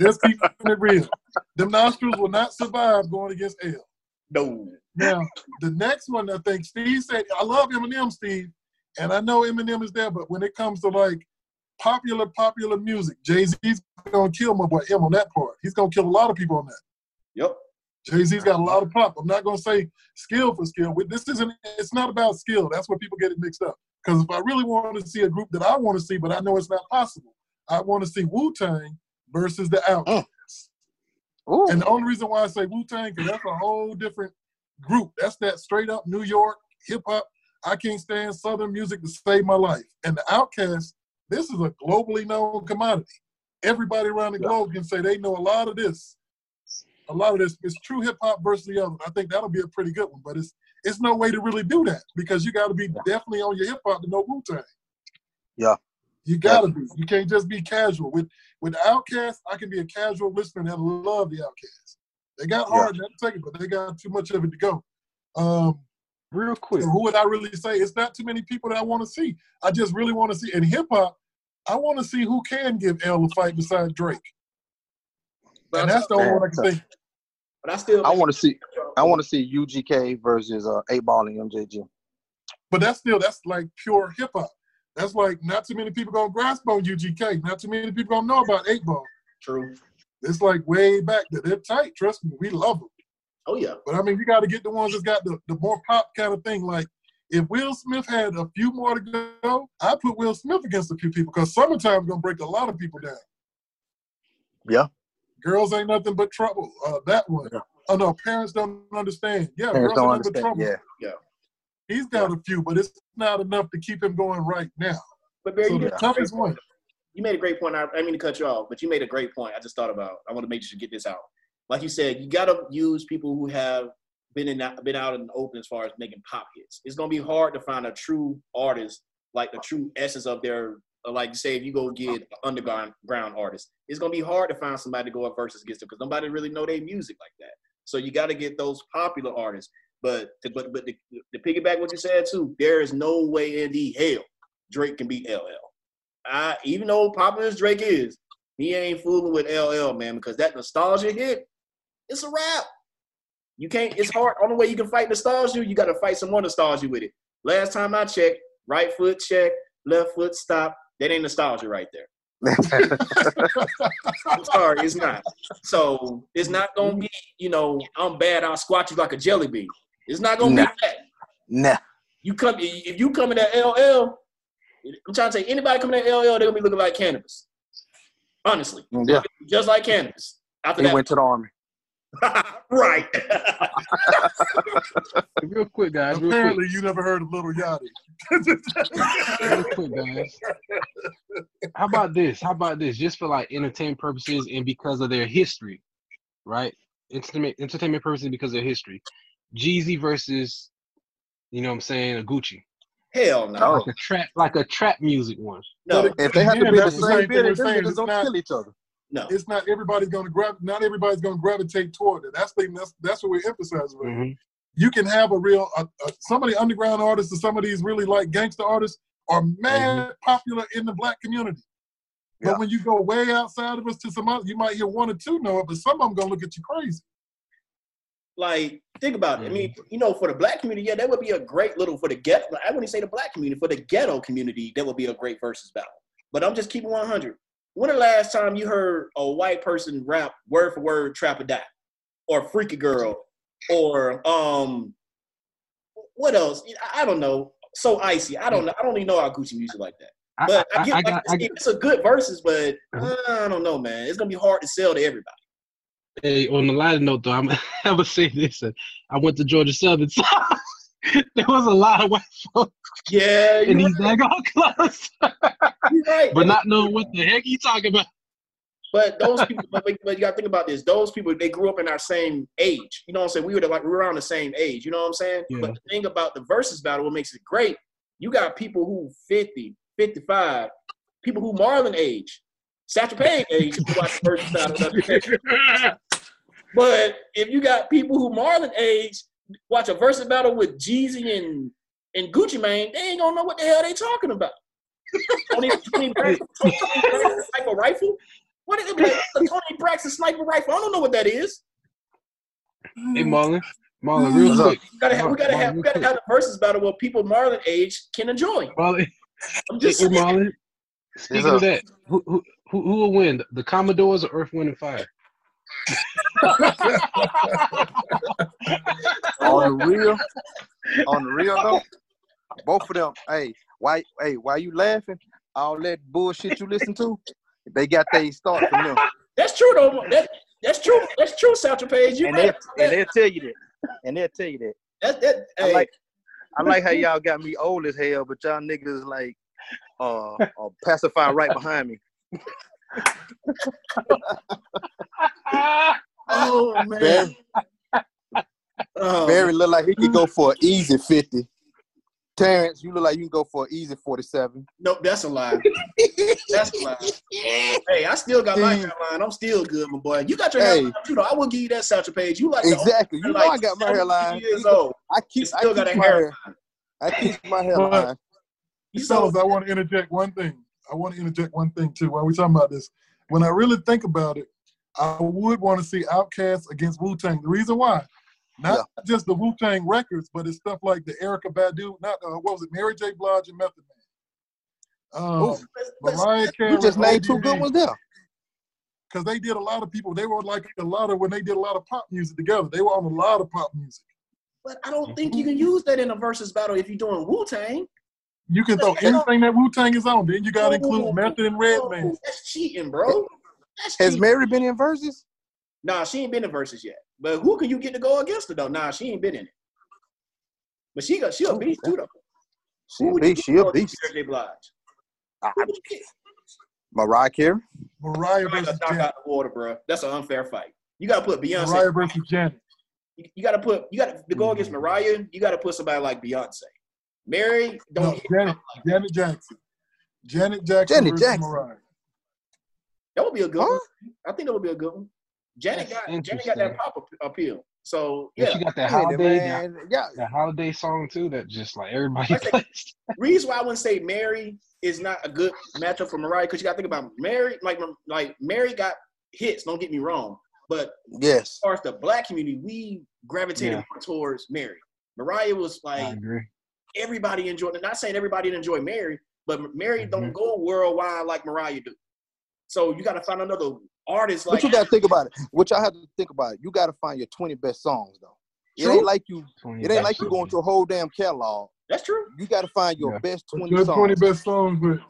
Just keep it real. Them nostrils will not survive going against L. No. Now, the next one, I think Steve said, I love Eminem, Steve, and I know Eminem is there, but when it comes to like popular, popular music, Jay Z's gonna kill my boy M on that part. He's gonna kill a lot of people on that. Yep. Jay Z's got a lot of pop. I'm not gonna say skill for skill. This isn't. It's not about skill. That's where people get it mixed up. Because if I really want to see a group that I want to see, but I know it's not possible, I want to see Wu Tang versus the Outkast. Mm. Ooh. And the only reason why I say Wu Tang, because that's a whole different group. That's that straight up New York hip hop. I can't stand Southern music to save my life. And the Outkast, this is a globally known commodity. Everybody around the Yeah. globe can say they know a lot of this. A lot of this is true hip hop versus the other. I think that'll be a pretty good one. But it's it's no way to really do that because you got to be Yeah. definitely on your hip hop to know Wu Tang. Yeah. You gotta be. You can't just be casual. With with Outkast, I can be a casual listener and love the Outkast. They got Yeah. hard, not to take it, but they got too much of it to go. Um, Real quick. so who would I really say? It's not too many people that I want to see. I just really want to see in hip hop. I want to see who can give L a fight besides Drake, and that's the only one I can think. But I still. I want to see I want to see UGK versus uh, Eight Ball and MJG. But that's still that's like pure hip hop. That's like not too many people gonna grasp on UGK. Not too many people gonna know about Eight Ball. True. It's like way back. They're they're tight. Trust me, we love them. Oh yeah. But I mean, you got to get the ones that's got the, the more pop kind of thing. Like if Will Smith had a few more to go, I put Will Smith against a few people because summertime's gonna break a lot of people down. Yeah. Girls ain't nothing but trouble. Uh, that one. Yeah. Oh no, parents don't understand. Yeah, Parents girls don't ain't understand. trouble. Yeah. yeah. He's got a few, but it's not enough to keep him going right now. But Barry, So you, the did toughest point. one. you made a great point. I, I mean to cut you off, but you made a great point. I just thought about. I want to make sure you get this out. Like you said, you got to use people who have been in been out in the open as far as making pop hits. It's gonna be hard to find a true artist like the true essence of their like say if you go get underground ground artist, it's gonna be hard to find somebody to go up versus against them because nobody really know their music like that. So you got to get those popular artists. But to, but but to, to piggyback what you said too, there is no way in the hell Drake can beat LL. I even though popular as Drake is, he ain't fooling with LL man because that nostalgia hit, it's a wrap. You can't. It's hard. Only way you can fight nostalgia, you got to fight some more nostalgia with it. Last time I checked, right foot check, left foot stop. That ain't nostalgia right there. I'm sorry, it's not. So it's not gonna be, you know, I'm bad, I'll squat you like a jelly bean. It's not gonna Nah. be that. Nah. You come if you come in at LL, I'm trying to say anybody coming at LL, they're gonna be looking like Canibus. Honestly. Yeah. Just like Canibus. After He that, went to the army. right. Real quick, guys. Real quick. Apparently, you never heard of Lil Yachty. Real quick, guys. How about this? How about this? Just for like entertainment purposes and because of their history, right? Entertainment entertainment purposes because of their history. Jeezy versus, you know what I'm saying, a Gucci. Hell no. Like a trap like a trap music one. No, If they have to be the the same same thing building, we're them saying. niggas It's gonna not- kill each other. No. it's not everybody's going to grab. Not everybody's going to gravitate toward it. That's the that's that's what we're emphasizing. Right? Mhm. You can have a real uh, uh, some of the underground artists and some of these really like gangster artists are mad popular in the black community. But Yeah. when you go way outside of us to some other, you might hear one or two know it, but some of them gonna look at you crazy. like think about it. I mean, you know, for the black community, yeah, that would be a great little for the ghetto. I wouldn't say the black community, for the ghetto community, that would be a great versus battle. But I'm just keeping 100. When the last time you heard a white person rap word for word "Trap or Die" or "Freaky Girl" or um, what else? I I don't know. So icy. I don't know. I don't even know how Gucci music like that. But I, I, get I like, got, I it's, got it's a good verses but uh, I don't know, man. It's gonna be hard to sell to everybody. Hey, on the lighter note, though, I'm, I'm gonna say this: uh, I went to Georgia Southern, so there was a lot of white folks Yeah, in these daggone right. You're right. but not knowing what the heck he talking about. But those people, but, but you got to think about this. Those people, they grew up in our same age. You know what I'm saying? We were like we were around the same age. You know what I'm saying? Yeah. But the thing about the versus battle, what makes it great, you got people who 50, 55, people who Marlon age, Satchel Paige age, who watch the versus battle. But if you got people who Marlon age watch a versus battle with Jeezy and and Gucci Mane, they ain't gonna know what the hell they talking about. Toni, Toni Braxton, Toni Braxton sniper rifle. What is it? Like, a Toni Braxton sniper rifle. I don't know what that is. Hey, Marlon, Marlon, mm. real What's quick, We gotta have, we gotta Marlon, have, we gotta have the versus battle where people Marlon age can enjoy. Marlon, I'm just hey. Marlon. Speaking of that, who, who who who will win, the Commodores or Earth, Wind, and Fire? On the real, on the real though, both of them. Hey, why? Hey, why you laughing? All that bullshit you listen to, they got they start from them, That's true though. That, that's true. That's true, Satchel Paige. You and right. they and they'll tell you that, and they'll tell you that. That, that, I hey, like, I like how y'all got me old as hell, but y'all niggas like, uh, uh pacifying right behind me. oh man. Barry, Oh, Barry look like he could go for an easy fifty. Terrence, you look like you can go for an easy forty-seven. Nope, that's a lie. That's a lie. Hey, I still got my Dude. hairline. I'm still good, my boy. You got your Hey. hairline too, though. I will give you that Satchel Paige. You like Exactly. You only- know I got my 70 hairline. Years old. I keep, You I still got keep a my hair. hairline. I keep my hairline. You so Fellas, I want to interject one thing. I want to interject one thing too while we're talking about this. When I really think about it, I would want to see Outkast against Wu Tang. The reason why, not just the Wu Tang records, but it's stuff like the Erykah Badu, not uh, what was it, Mary J. Blige and Method Man. Um, Ooh. Mariah Carey. You just named two good ones there. Because they did a lot of people. They were like a lot of when they did a lot of pop music together. They were on a lot of pop music. but I don't think you can use that in a versus battle if you're doing Wu Tang. You can throw anything that Wu Tang is on. Then you got to include Method and Redman. That's cheating, bro. That's Has cheating. Mary been in verses? Nah, she ain't been in verses yet. But who can you get to go against her though? Nah, she ain't been in it. But she got she a beast too though. She Who a beast. She get a to beast. against Mary J. Blige? Ah, Who would you get? Mariah Carey. Mariah Mariah versus knock Janet. out the water, bro. That's an unfair fight. You gotta put Beyonce. Mariah versus Janet. you, you got to put you got to to go against Mariah. You got to put somebody like Beyonce. Mary don't No, Janet. Janet Jackson. Janet Jackson Janet versus Jackson. Mariah. That would be a good Huh? one. I think that would be a good one. Janet That's got Janet got that pop ap- appeal. So Yeah, yeah, she got that Yeah, holiday, that, man. Yeah, that holiday song too. That just like everybody That's it. plays. reason why I wouldn't say Mary is not a good matchup for Mariah because you got to think about Mary. Like like Mary got hits. Don't get me wrong, but yes, as far as the black community, we gravitated Yeah. more towards Mary. Mariah was I like agree. everybody enjoyed. Not saying everybody didn't enjoy Mary, but Mary Mm-hmm. don't go worldwide like Mariah do. So you got to find another artist But you got to think about it. What y'all have to think about it. You got to find your 20 best songs though. It True. ain't like you. It ain't like best you going songs. to a whole damn catalog. That's true. You got to find your Yeah. best But 20 your songs. 20 best songs, but your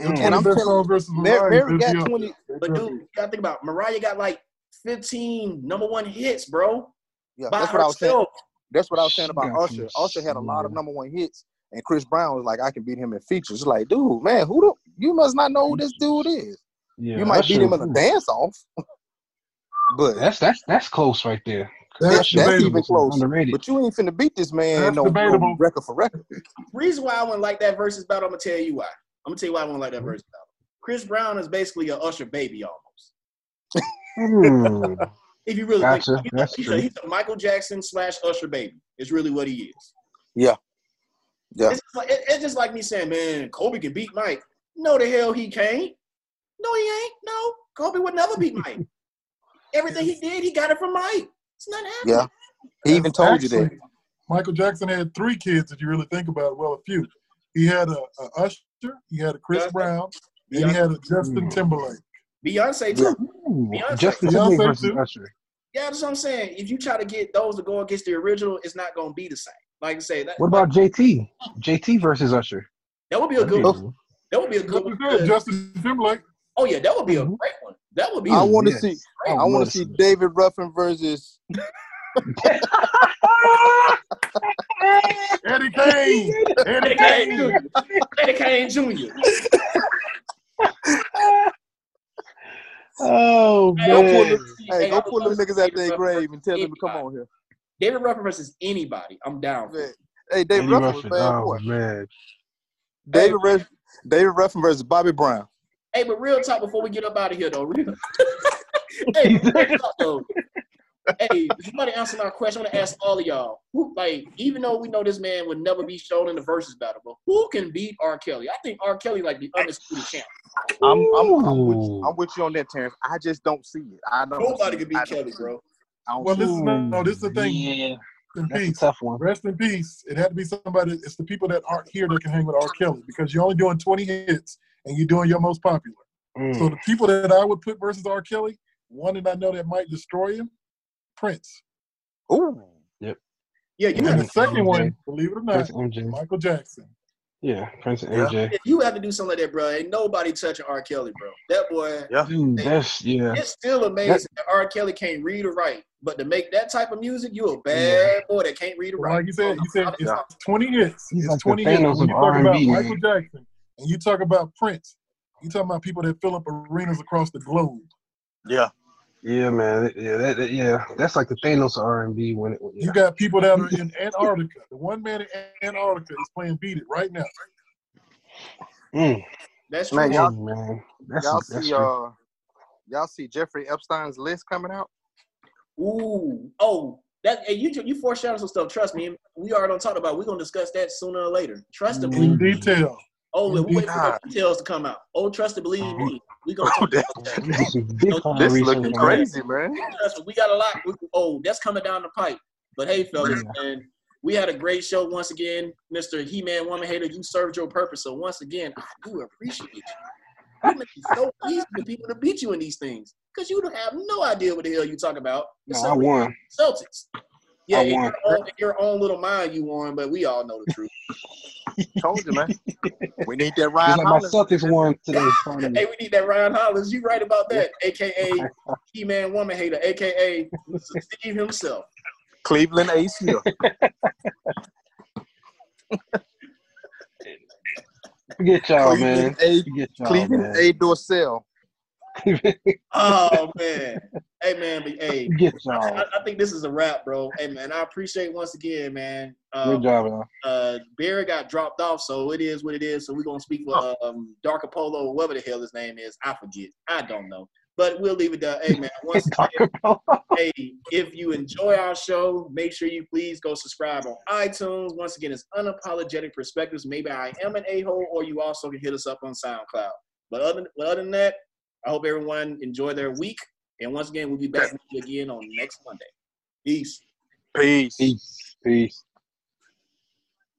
Mm. 20 And I'm best telling songs versus Mary, Mariah. Mary got 20. But dude, you got to think about Mariah got like 15 number one hits, bro. Yeah, that's what I was saying. That's what I was saying about got Usher. Usher had a lot of number one hits, and Chris Brown was like, "I can beat him in features." It's like, dude, man, who do you must not know who this dude is? Yeah, you might beat him in a dance off, but That's that's that's close right there. That's Usher that's even close. Underrated. But you ain't finna beat this man That's no, no record for record. Reason why I wouldn't like that versus battle, I'm gonna tell you why. I'm gonna tell you why I wouldn't like that versus battle. Chris Brown is basically a Usher baby almost. Hmm. If you really Gotcha. think he's, That's a, he's, true. a, he's a Michael Jackson slash Usher baby. Is really what he is. Yeah. Yeah. It's, just like, it- it's just like me saying, man, Kobe can beat Mike. No, the hell he can't. No, he ain't. No, Kobe would never beat Mike. Everything he did, he got it from Mike. It's not happening. Yeah, he even told you that. Michael Jackson had three kids, if you really think about it. Well, a few. He had a, a Usher, he had a Chris Yeah. Brown, and he had a Justin Mm. Timberlake. Beyonce too. Ooh, Beyonce. Justin Beyonce Timberlake versus too. Usher. Yeah, that's what I'm saying. If you try to get those to go against the original, it's not gonna be the same. Like I say, that, What about JT? JT versus Usher. that would be a That'd good be one. Cool. That would be a good one. you said, Justin Timberlake. Oh yeah, that would be a Mhm. great one. That would be. I want to yes. see. I I want to to see see David Ruffin versus. Eddie Kane. Eddie Eddie Kane Kane. Jr. Eddie Kane Jr. Oh Hey, Go pull man. them, hey, Hey, go pull would them niggas out their grave and tell them to come on here. David Ruffin versus anybody. I'm down. Man. Hey, David Eddie Ruffin was Ruffin. bad Oh boy. man. David Ruffin, David Ruffin versus Bobby Brown. Hey, but real talk before we get up out of here though. Real. hey, real talk though. Hey, if somebody answer my question, I'm gonna ask all of y'all. Who, like, even though we know this man would never be shown in the versus battle, but who can beat R. Kelly? I think R. Kelly like the undisputed champ. I'm, I'm, I'm, with, Ooh. I'm with you on that, Terrence. I just don't see it. I don't. Nobody see can beat I Kelly, bro. I don't Well, see this is no, this is the thing. Yeah, Rest in that's a peace. tough one. Rest in peace. It had to be somebody. It's the people that aren't here that can hang with R. Kelly because you're only doing 20 hits and you're doing your most popular. So Mm. the people that I would put versus R. Kelly, one that I know that might destroy him, Prince. it. Yep. Yeah, you And have the second MJ. one, believe it or not, Prince and MJ. Michael Jackson. Yeah, Prince and Yeah. MJ. if you have to do something like that, bro. Ain't nobody touching R. Kelly, bro. That boy. Yeah. Dude, that's yeah. It's still amazing that R. Kelly can't read or write, but to make that type of music, you a bad boy that can't read or write. like you said, you said it's Yeah. 20 hits. He's it's like 20 hits. When you of talk about R&B, man. Michael Jackson and you talk about Prince, you talking about people that fill up arenas across the globe. Yeah. Yeah, man. Yeah, that, that- yeah. That's like the Thanos of R and B when it. Yeah. You got people that are in Antarctica. The one man in Antarctica is playing Beat It right now. Mm, That's true. Man, y'all- man. That's Y'all that's see, true. uh, y'all see Jeffrey Epstein's list coming out. Ooh, oh, that hey, you you foreshadow some stuff. Trust me, we already don't talk about. It. We're gonna discuss that sooner or later. Trust and In detail. Oh, we wait for the details to come out. Oh, trust and believe mm-hmm. me. We gonna Oh, that- about that. We do some big time This research looking crazy, man. Trust me, we got a lot. We, oh, that's coming down the pipe. But hey, fellas, Yeah. man, we had a great show once again, Mister He Man Woman Hater. You served your purpose. So once again, I do appreciate you. You make it so easy for people to beat you in these things because you don't have no idea what the hell you talk about. No, I won. Celtics. Yeah, in your, own, in your own little mind, you won, but we all know the truth. Told you, man. We need that Just Ryan like my Hollins. Celtics won today. hey, we need that Ryan Hollins. You right about that, aka He Man Woman Hater, aka Steve himself. Cleveland A. Smith. Forget y'all, man. Cleveland A. Forget y'all, Cleveland man. A. Dorsell. Oh man. Hey, man, but hey, Get I, y'all. I think this is a wrap, bro. Hey man, I appreciate once again, man. Good Um, job, man. uh, Barry got dropped off, so it is what it is. So we're gonna speak for um, Dark Apollo, whatever the hell his name is. I forget. I don't know. But we'll leave it there. Hey man, once again, hey, if you enjoy our show, make sure you please go subscribe on iTunes. Once again, it's unapologetic perspectives. Maybe I am an a-hole, or you also can hit us up on SoundCloud. But other, but other than that, I hope everyone enjoy their week. And once again, we'll be back with you again on next Monday. Peace. Peace. Peace. Peace.